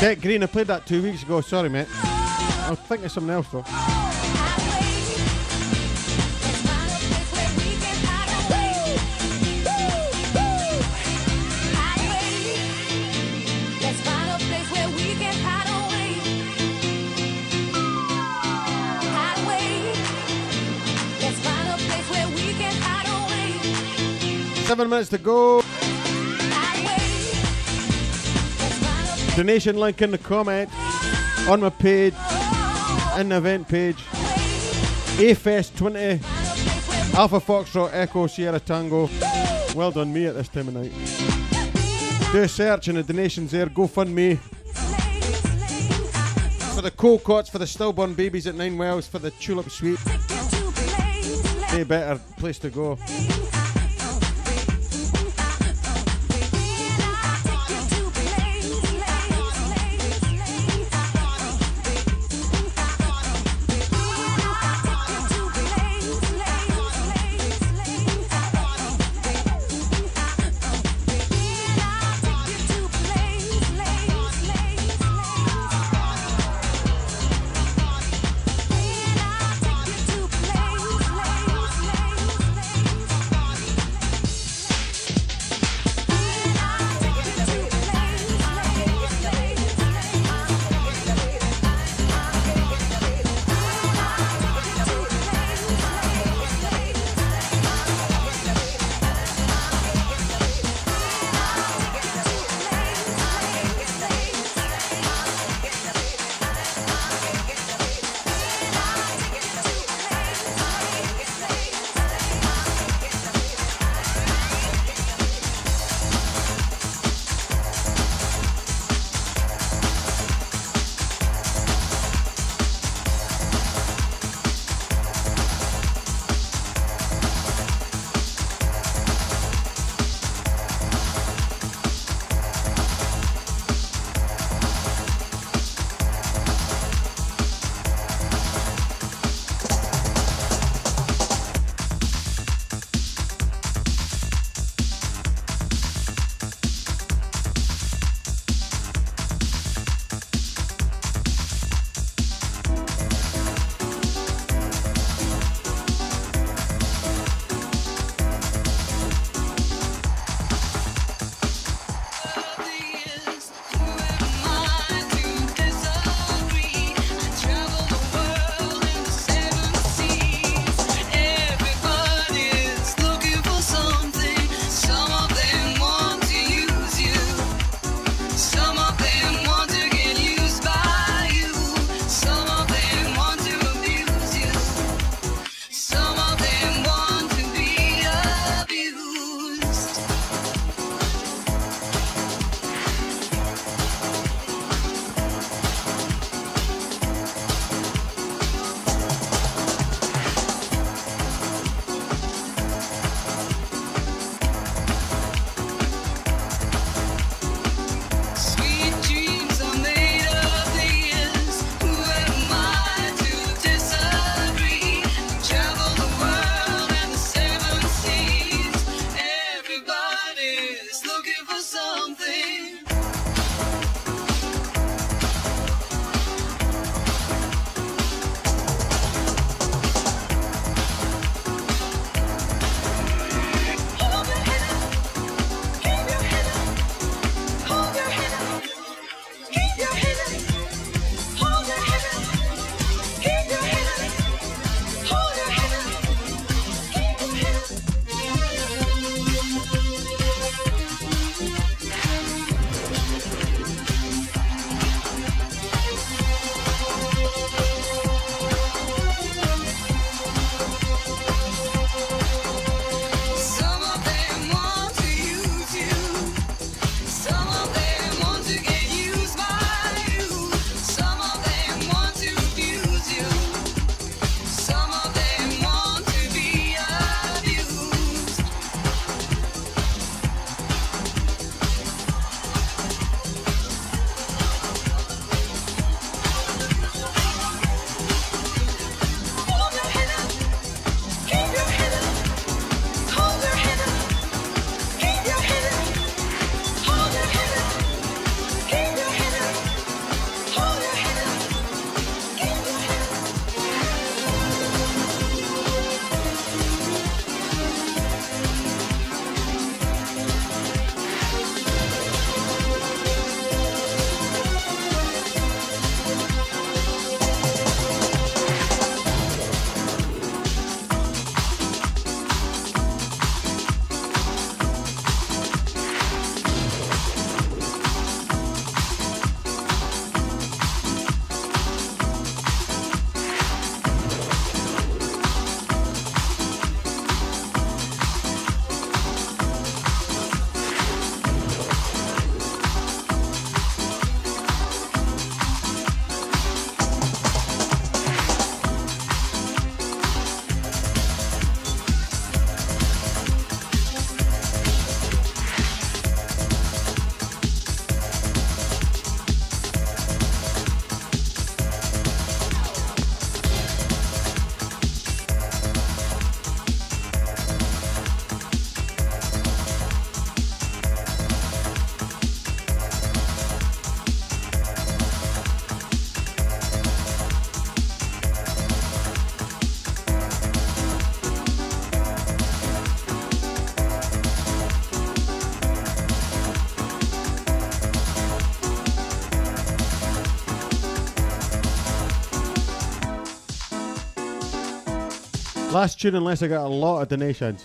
Get Green, I played that two weeks ago. Sorry, mate. I was thinking of something else, though. Seven minutes to go. Donation link in the comment. On my page. In the event page. AFest 20. Alpha Foxtrot Echo Sierra Tango. Well done, me at this time of night. Do a search and the donations there. Go fund me. For the cold cots, for the stillborn babies at Ninewells, for the Tulip Suite. Any better place to go. last tune unless I got a lot of donations.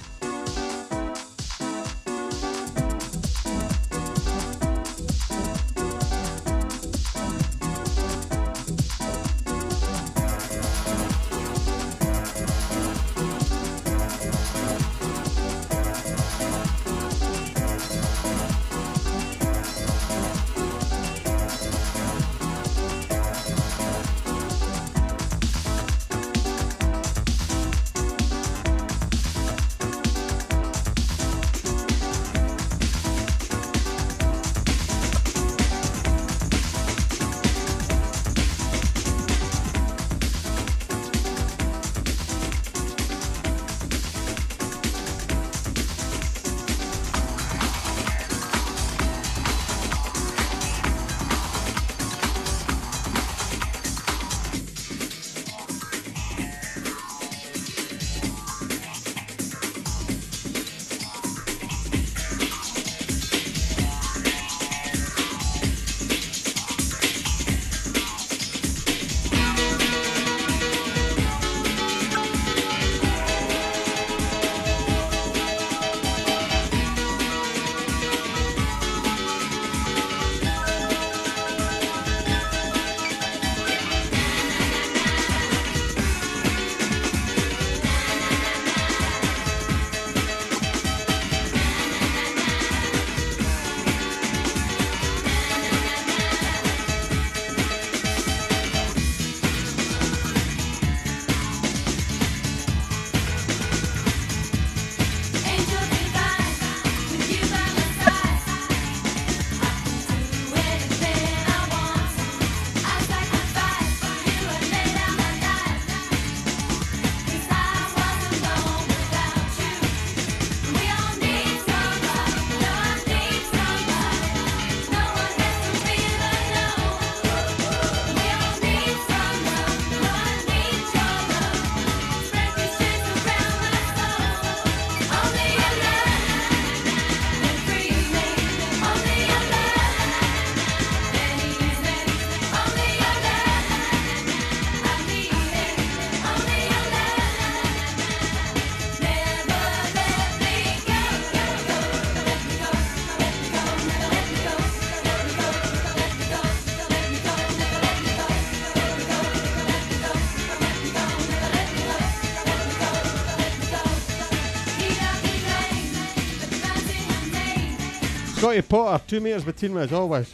Scotty Potter, two metres between me as always.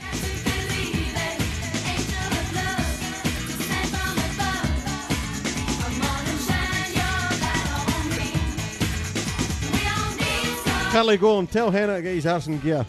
go Golem, tell Hannah to get his arse in gear.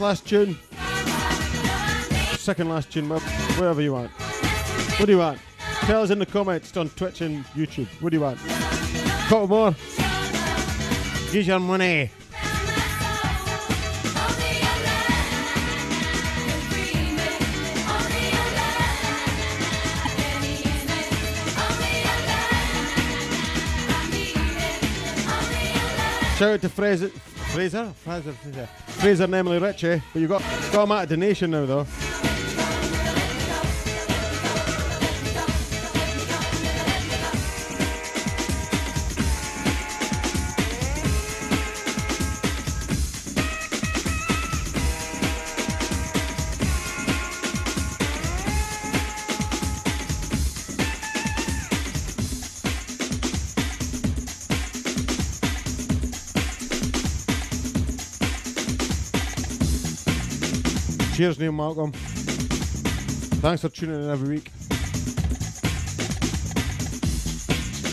last tune, second last tune, wherever you want. What do you want? Tell us in the comments on Twitch and YouTube. What do you want? Couple more. Use your money. Shout out to Fraser. Fraser, Fraser, Fraser, Fraser and Emily Ritchie. But you've got, got them at a donation now, though. Cheers, Neil Malcolm. Thanks for tuning in every week.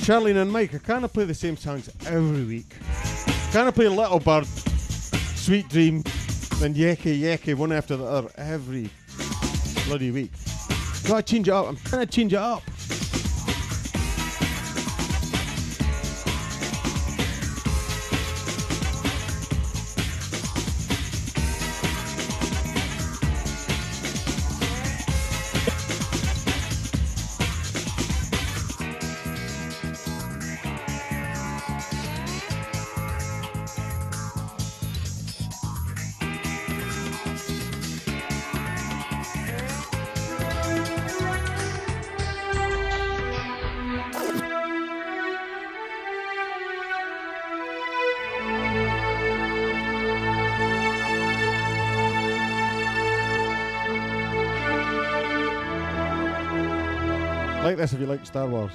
Charlene and Mike, I kind of play the same songs every week. Kind of play Little Bird, Sweet Dream, and Yeke Yeke one after the other every bloody week. Gotta change it up. I'm trying to change it up. Like Star Wars.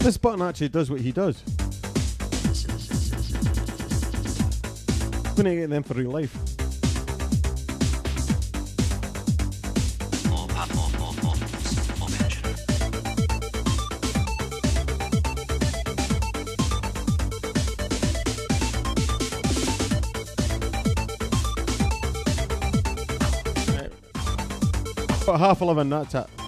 This button actually does what he does. Gonna get them for real life. About half eleven, that's it.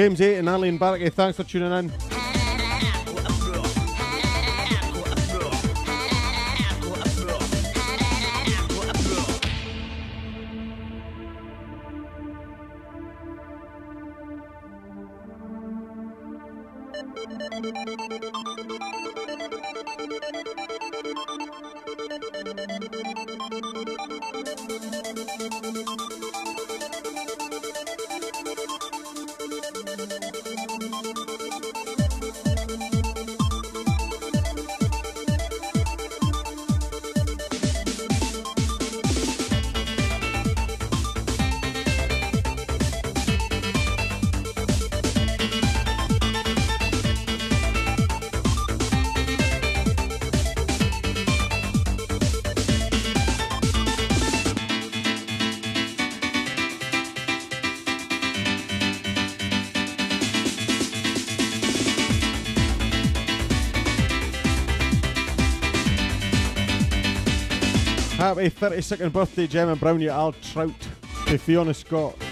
James 8 and Aline Barracky, thanks for tuning in. Happy 32nd birthday, Gemma Brown, you Al Trout, to Fiona Scott.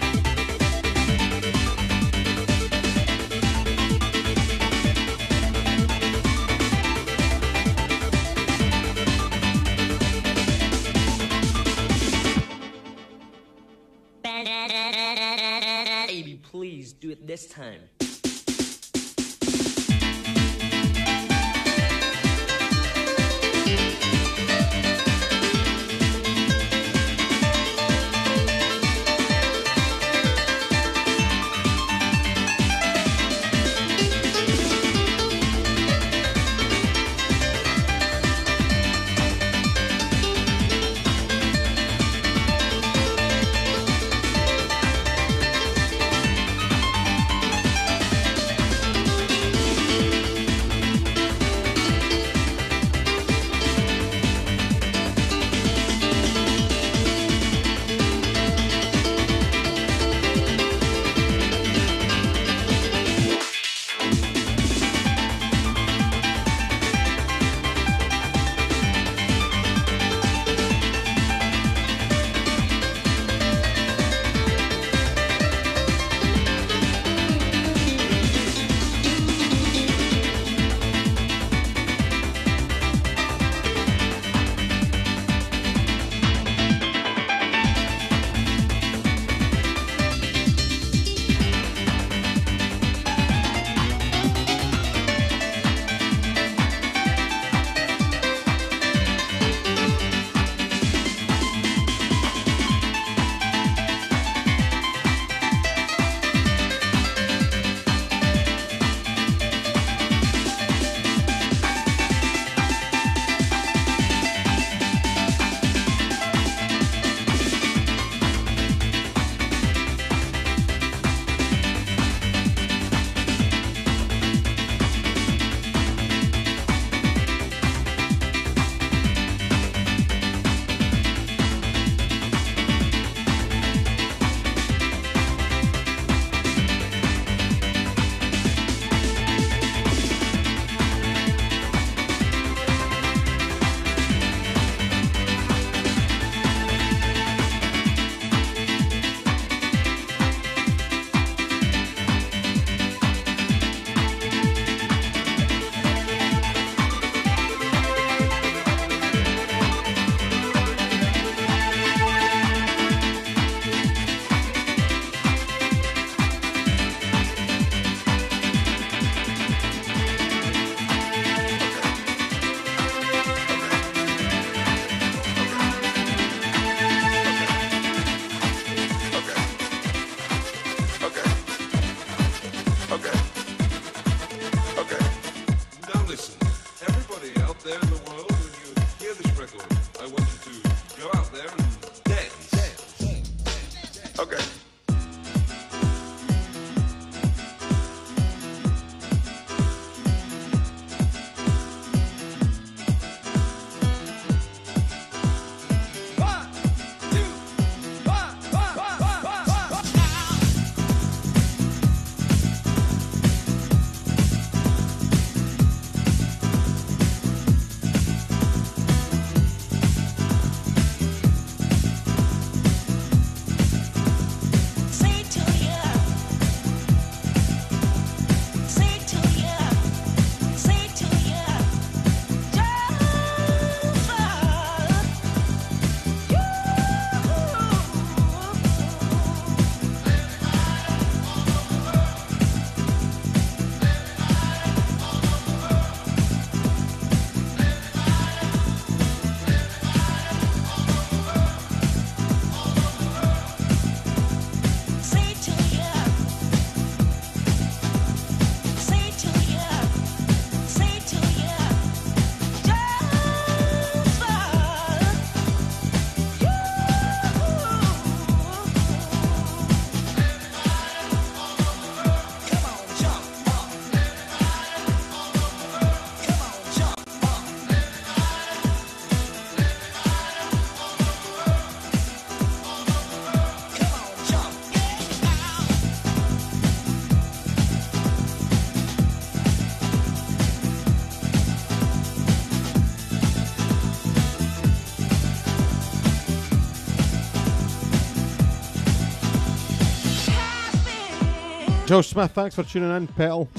Joe Smith, thanks for tuning in, Petal.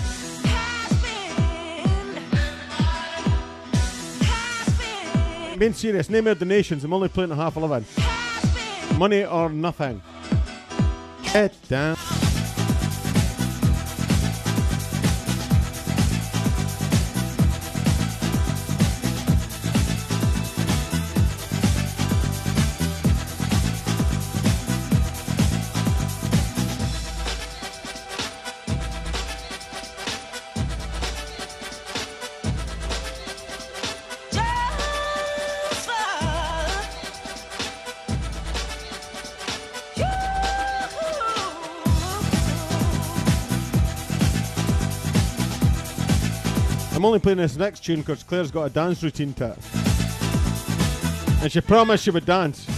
Being serious, name your donations. I'm only playing at half eleven. Money or nothing. Get down. Only playing this next tune because Claire's got a dance routine to it. And she promised she would dance.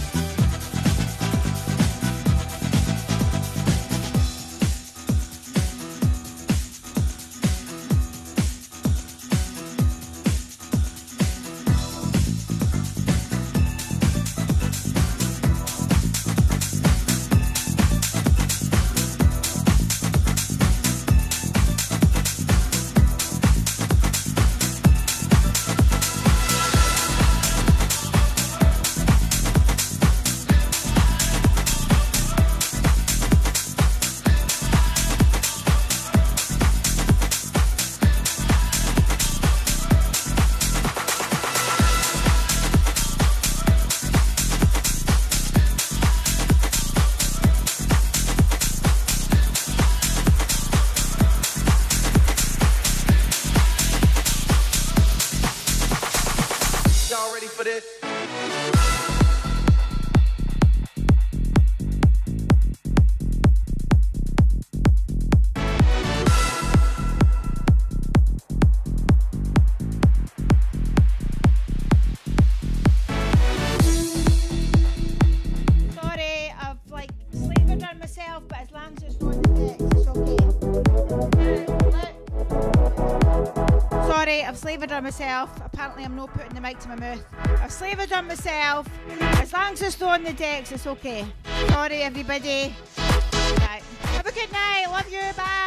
Myself. Apparently, I'm not putting the mic to my mouth. I've slavered on myself. As long as it's on the decks, it's okay. Sorry, everybody. Right. Have a good night. Love you. Bye.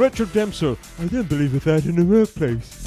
Richard Dempster. I didn't believe that in the workplace.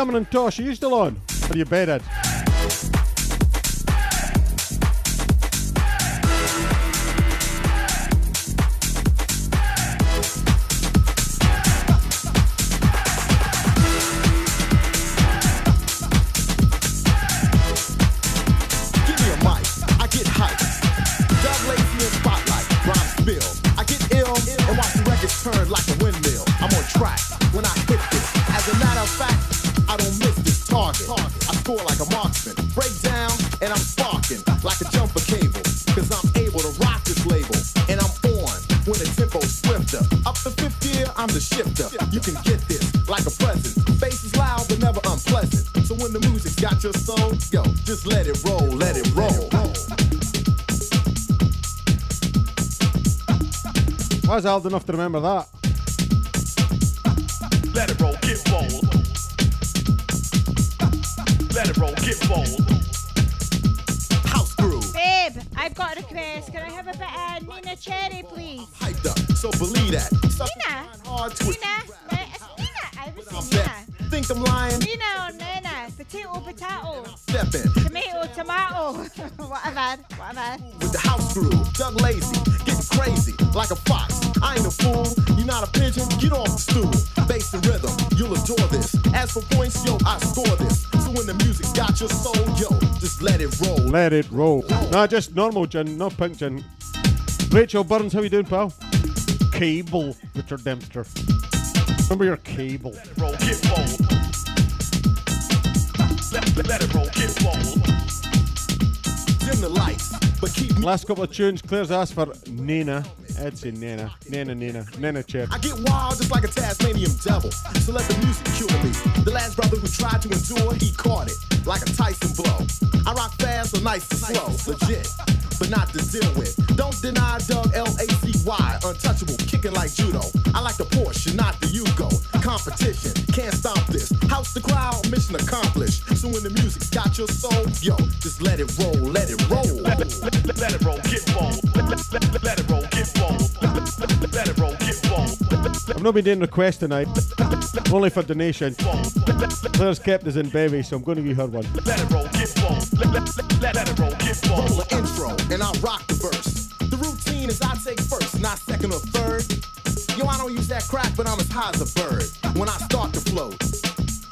Cameron and Tosh, are you still on? Are you bedded? Shifter. You can get this like a present. Bass is loud but never unpleasant. So when the music's got your soul, yo, just let it roll, let it roll. I was old enough to remember that. Let it roll. Let. Nah, just normal gin, no pink gin. Rachel Burns, how you doing, pal? Cable, Richard Dempster. Remember your cable. Roll, get bold. Let, let, let it roll, get bold. Dim the lights, but keep. Last couple of tunes, Claire's asked for Nina. I'd say Nana. Nana, Nina. Nana Cher. I get wild just like a Tasmanian devil. So let the music cure me. The last brother who tried to endure, he caught it like a Tyson blow. I rock fast or nice and slow, legit, but not to deal with. Don't deny Doug L A Z Y, untouchable, kicking like judo. I like the Porsche, not the Yugo. Competition, can't stop this. House the crowd, mission accomplished. So when the music's got your soul, yo, just let it roll, let it roll. Let, let, let, let it roll, get bold. Let, let, let, let it roll, get bold. Let, it roll, get bold. Let, let, I've not been doing requests tonight. Only for donation. Claire's kept us in bevy, so I'm going to give her one. let it roll, get bold. Let, let, let, let, let it roll, get bold. roll an intro and I rock the verse. The routine is I take first, not second or third. Yo, I don't use that crack, but I'm as high as a bird when I start to flow.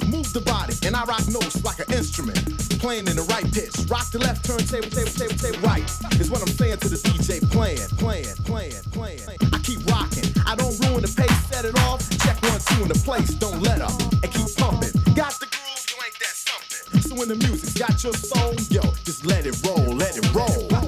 Move the body and I rock notes like an instrument, playing in the right pitch. Rock the left turntable, table, table, table, right is what I'm saying to the DJ. Playing, playing, playing, playing. I keep rocking. I don't ruin the pace. Set it off. Check one, two in the place. Don't let up and keep pumping. Got the groove, you ain't that something. So when the music's got your soul, yo, just let it roll, let it roll.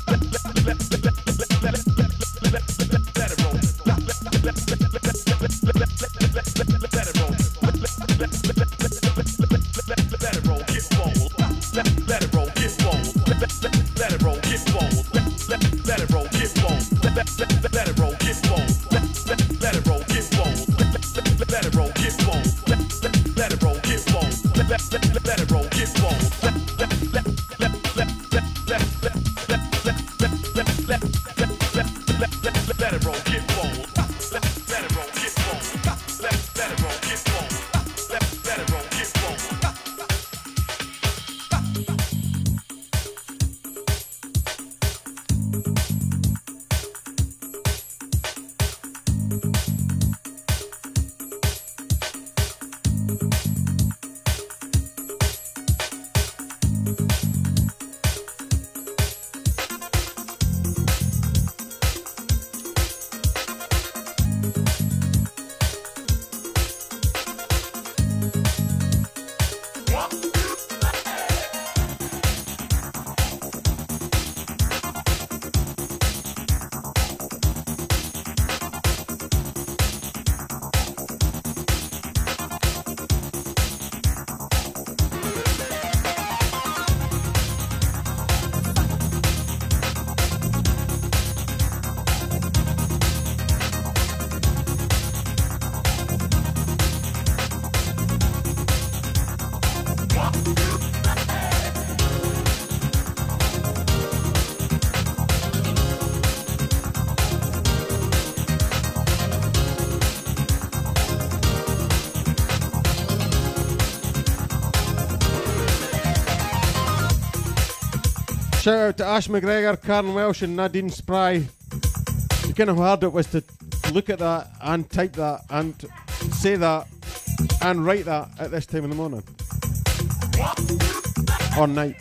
Shout out to Ash McGregor, Karen Welsh, and Nadine Spry. You kind of hard it was to look at that and type that and say that and write that at this time in the morning on night.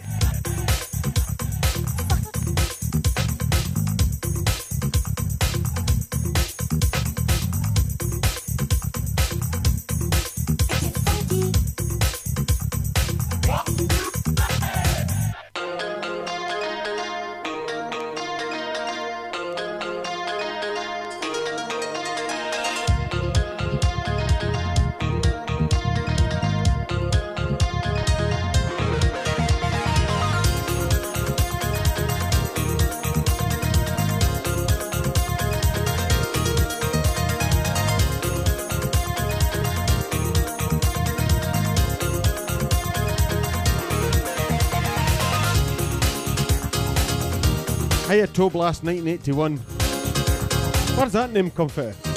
Octoblast 1981. Where's that name come from?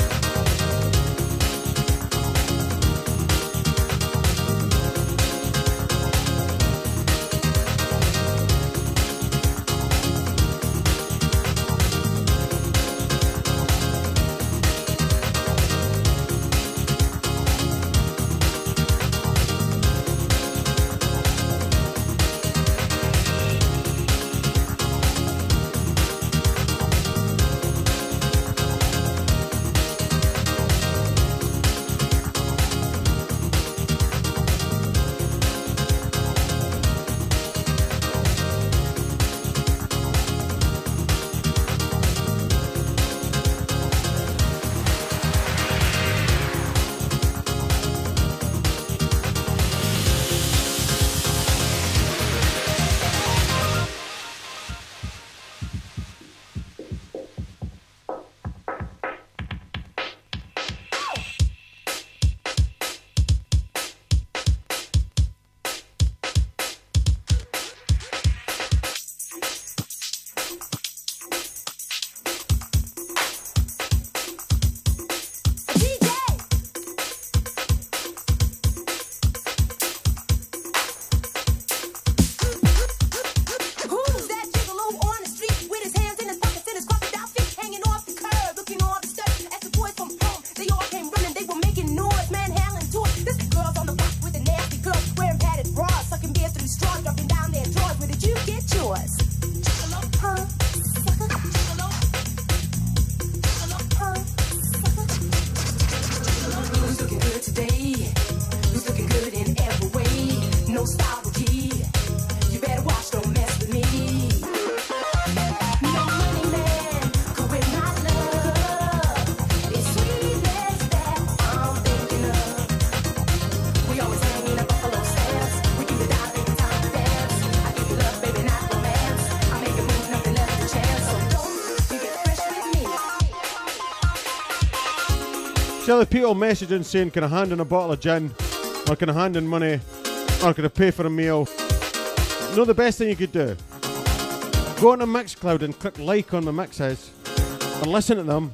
still messaging saying, Can I hand in a bottle of gin? Or can I hand in money? Or can I pay for a meal? You know the best thing you could do? Go on to Mixcloud and click like on the mixes, and listen to them,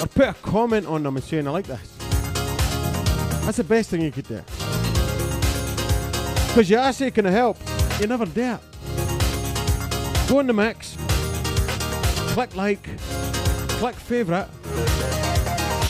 or put a comment on them and saying, I like this. That's the best thing you could do. Because you ask, Can I help? You never dare. Go on the mix, click like, click favourite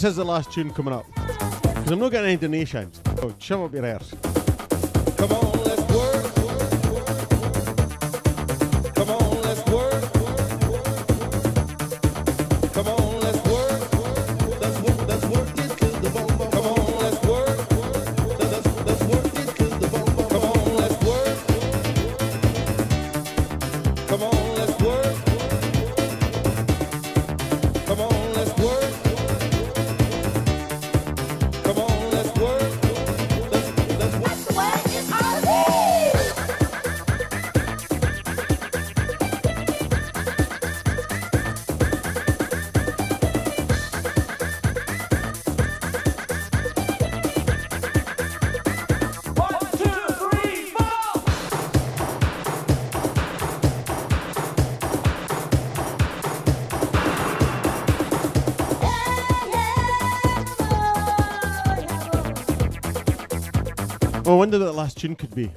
This is the last tune coming up. Because I'm not getting any donations. Oh, shove up your ears. Come on, I wonder what the last tune could be.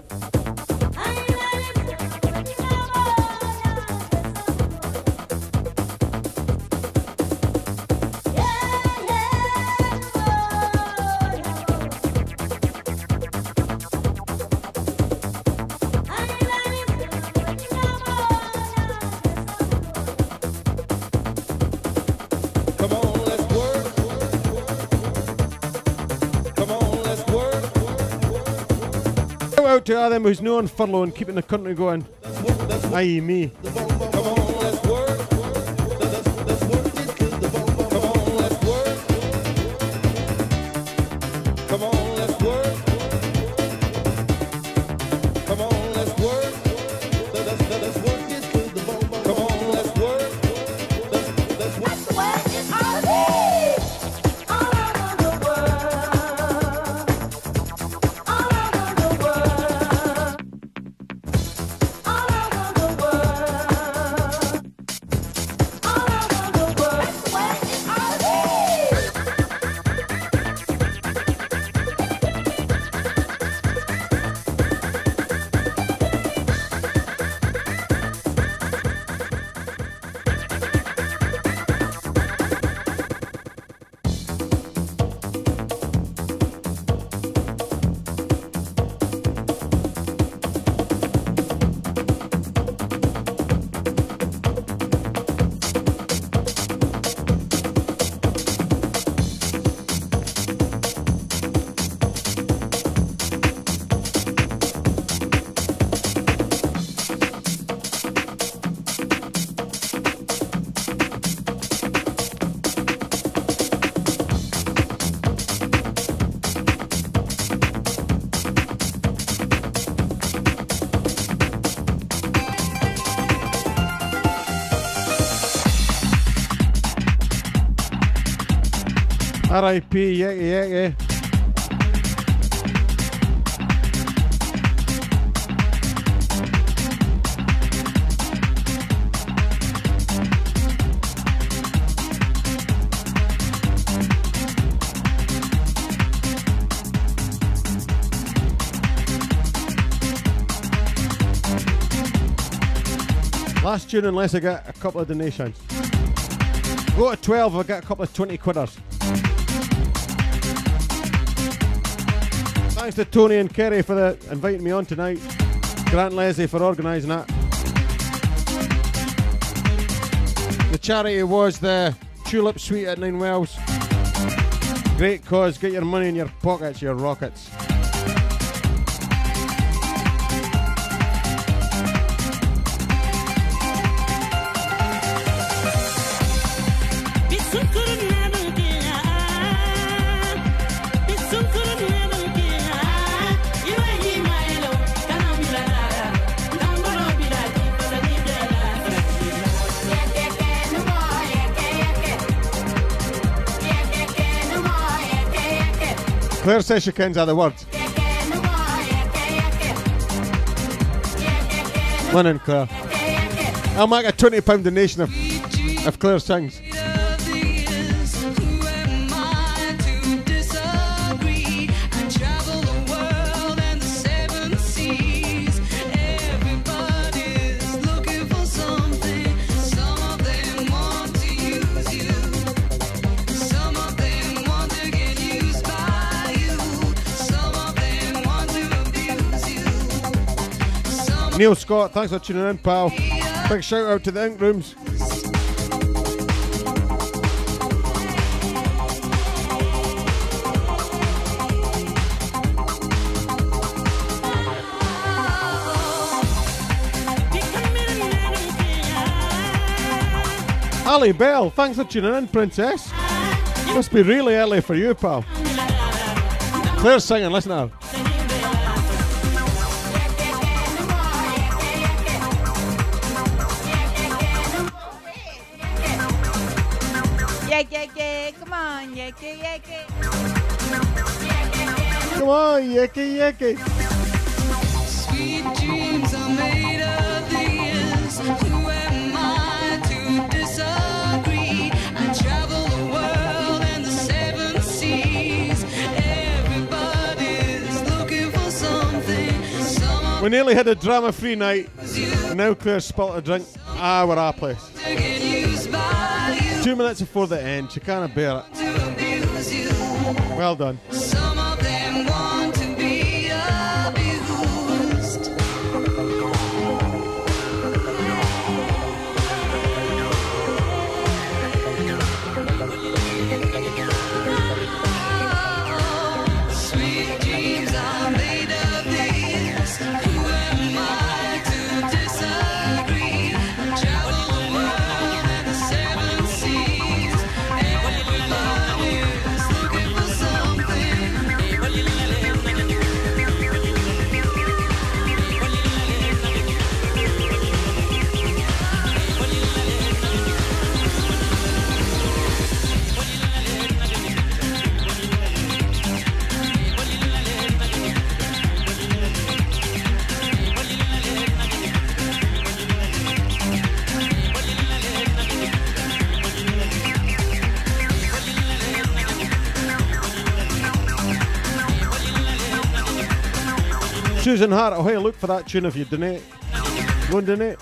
Out to them who's no on furlough and keeping the country going. I.e. me. R.I.P. Yeke Yeke. Last tune, unless I get a couple of donations. Go to 12, I get a couple of 20 quidders. Thanks to Tony and Kerry for the inviting me on tonight. Grant Leslie for organising that. The charity was the Tulip Suite at Ninewells. Great cause, get your money in your pockets, your rockets. Claire says she can't kens other words. Linen Claire. I'll make a £20 donation if, if Claire sings. Neil Scott, thanks for tuning in, pal. Big shout out to the Ink Rooms. Ali Bell, thanks for tuning in, Princess. Must be really early for you, pal. Claire's singing, listen to her. Yeah, yeah. Come on, Yeke Yeke. Sweet dreams are made of these. Who am I to disagree? I travel the world and the seven seas. Everybody's looking for something. Some We nearly had a drama free night. Now Claire spilt a drink. Ah, we're our place. to get used by you Two minutes before the end, she can't bear it. Well done. Susan Hart, oh hey, look for that tune if you donate. Go and donate.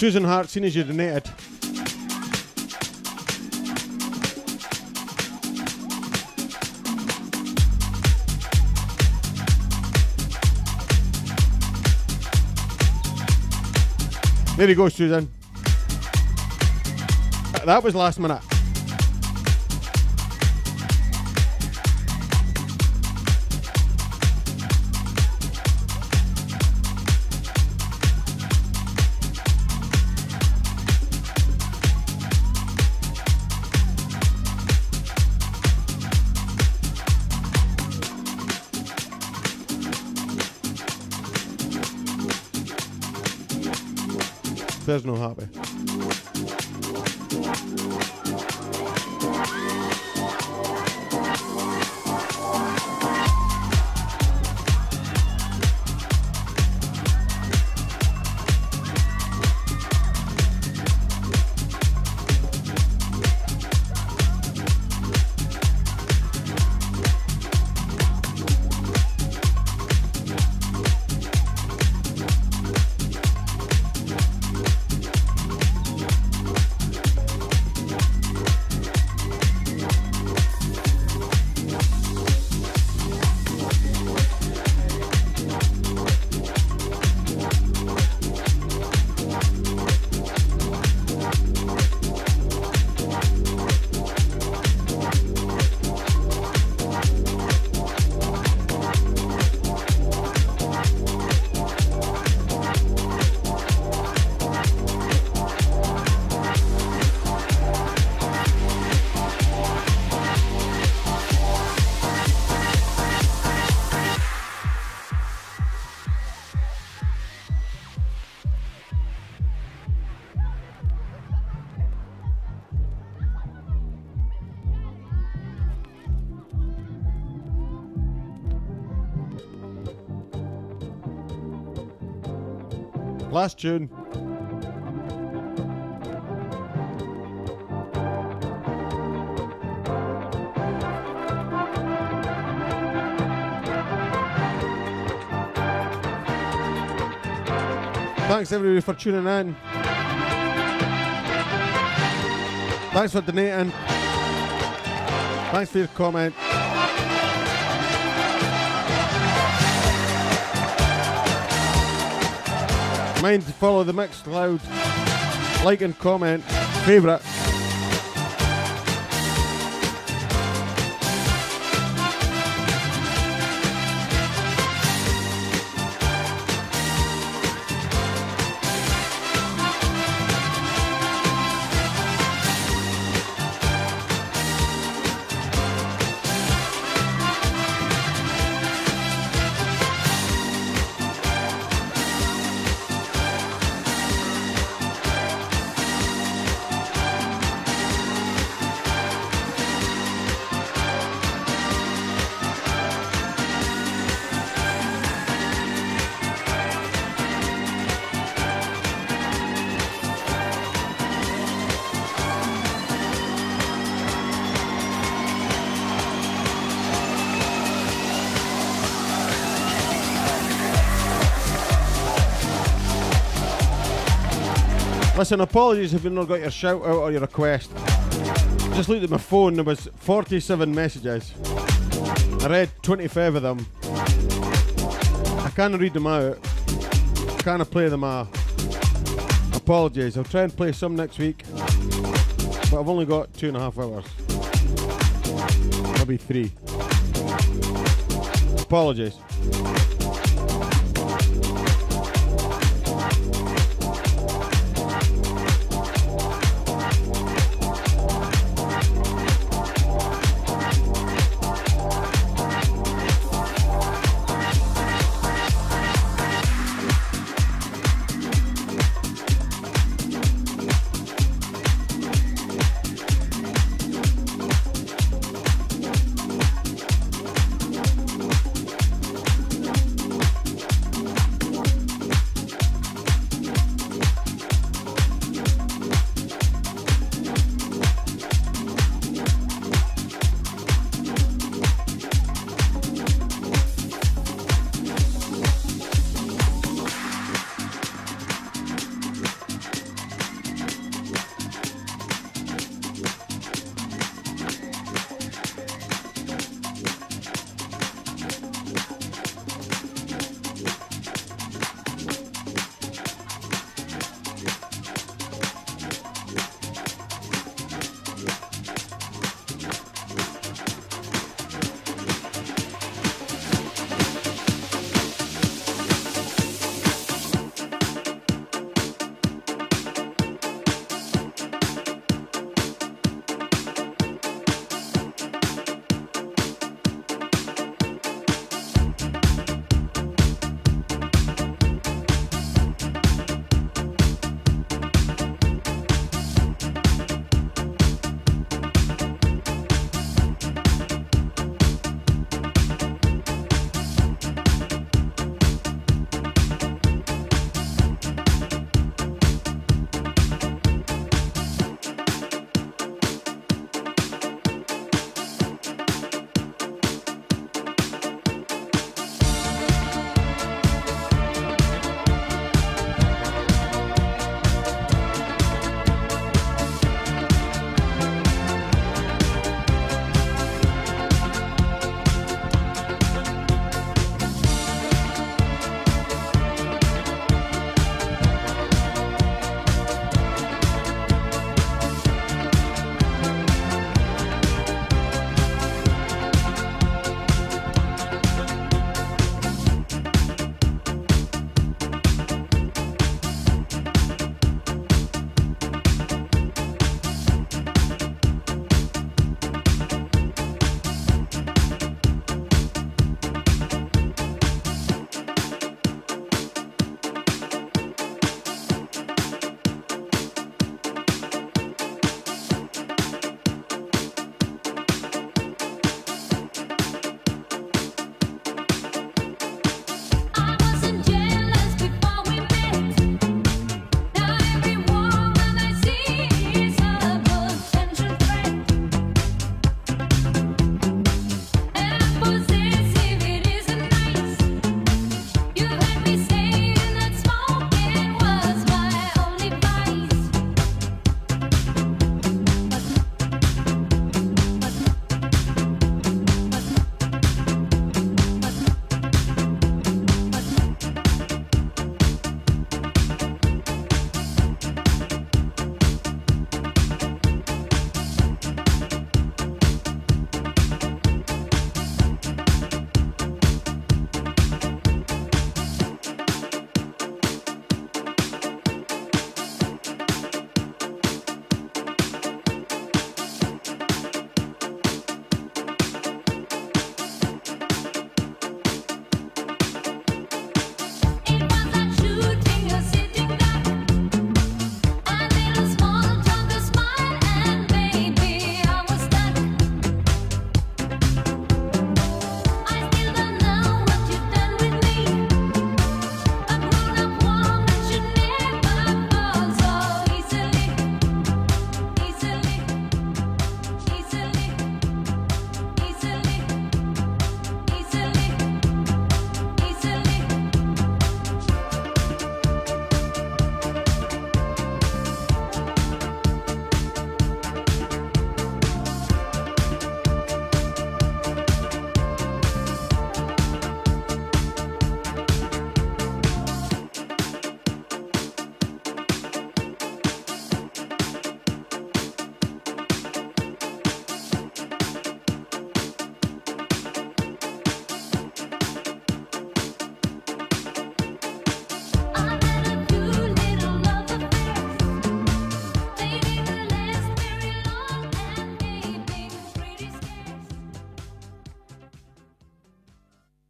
Susan Hart, seen as you donated. There you go, Susan. That was last minute. There's no Thanks everybody for tuning in. Thanks for donating. Thanks for your comment. Mind to follow the Mixcloud. Like and comment. Favourite. Listen, apologies if you've not got your shout out or your request. Just looked at my phone, there was 47 messages. I read 25 of them. I can't read them out. I can't play them all. Apologies. I'll try and play some next week. But I've only got two and a half hours. Maybe three. Apologies.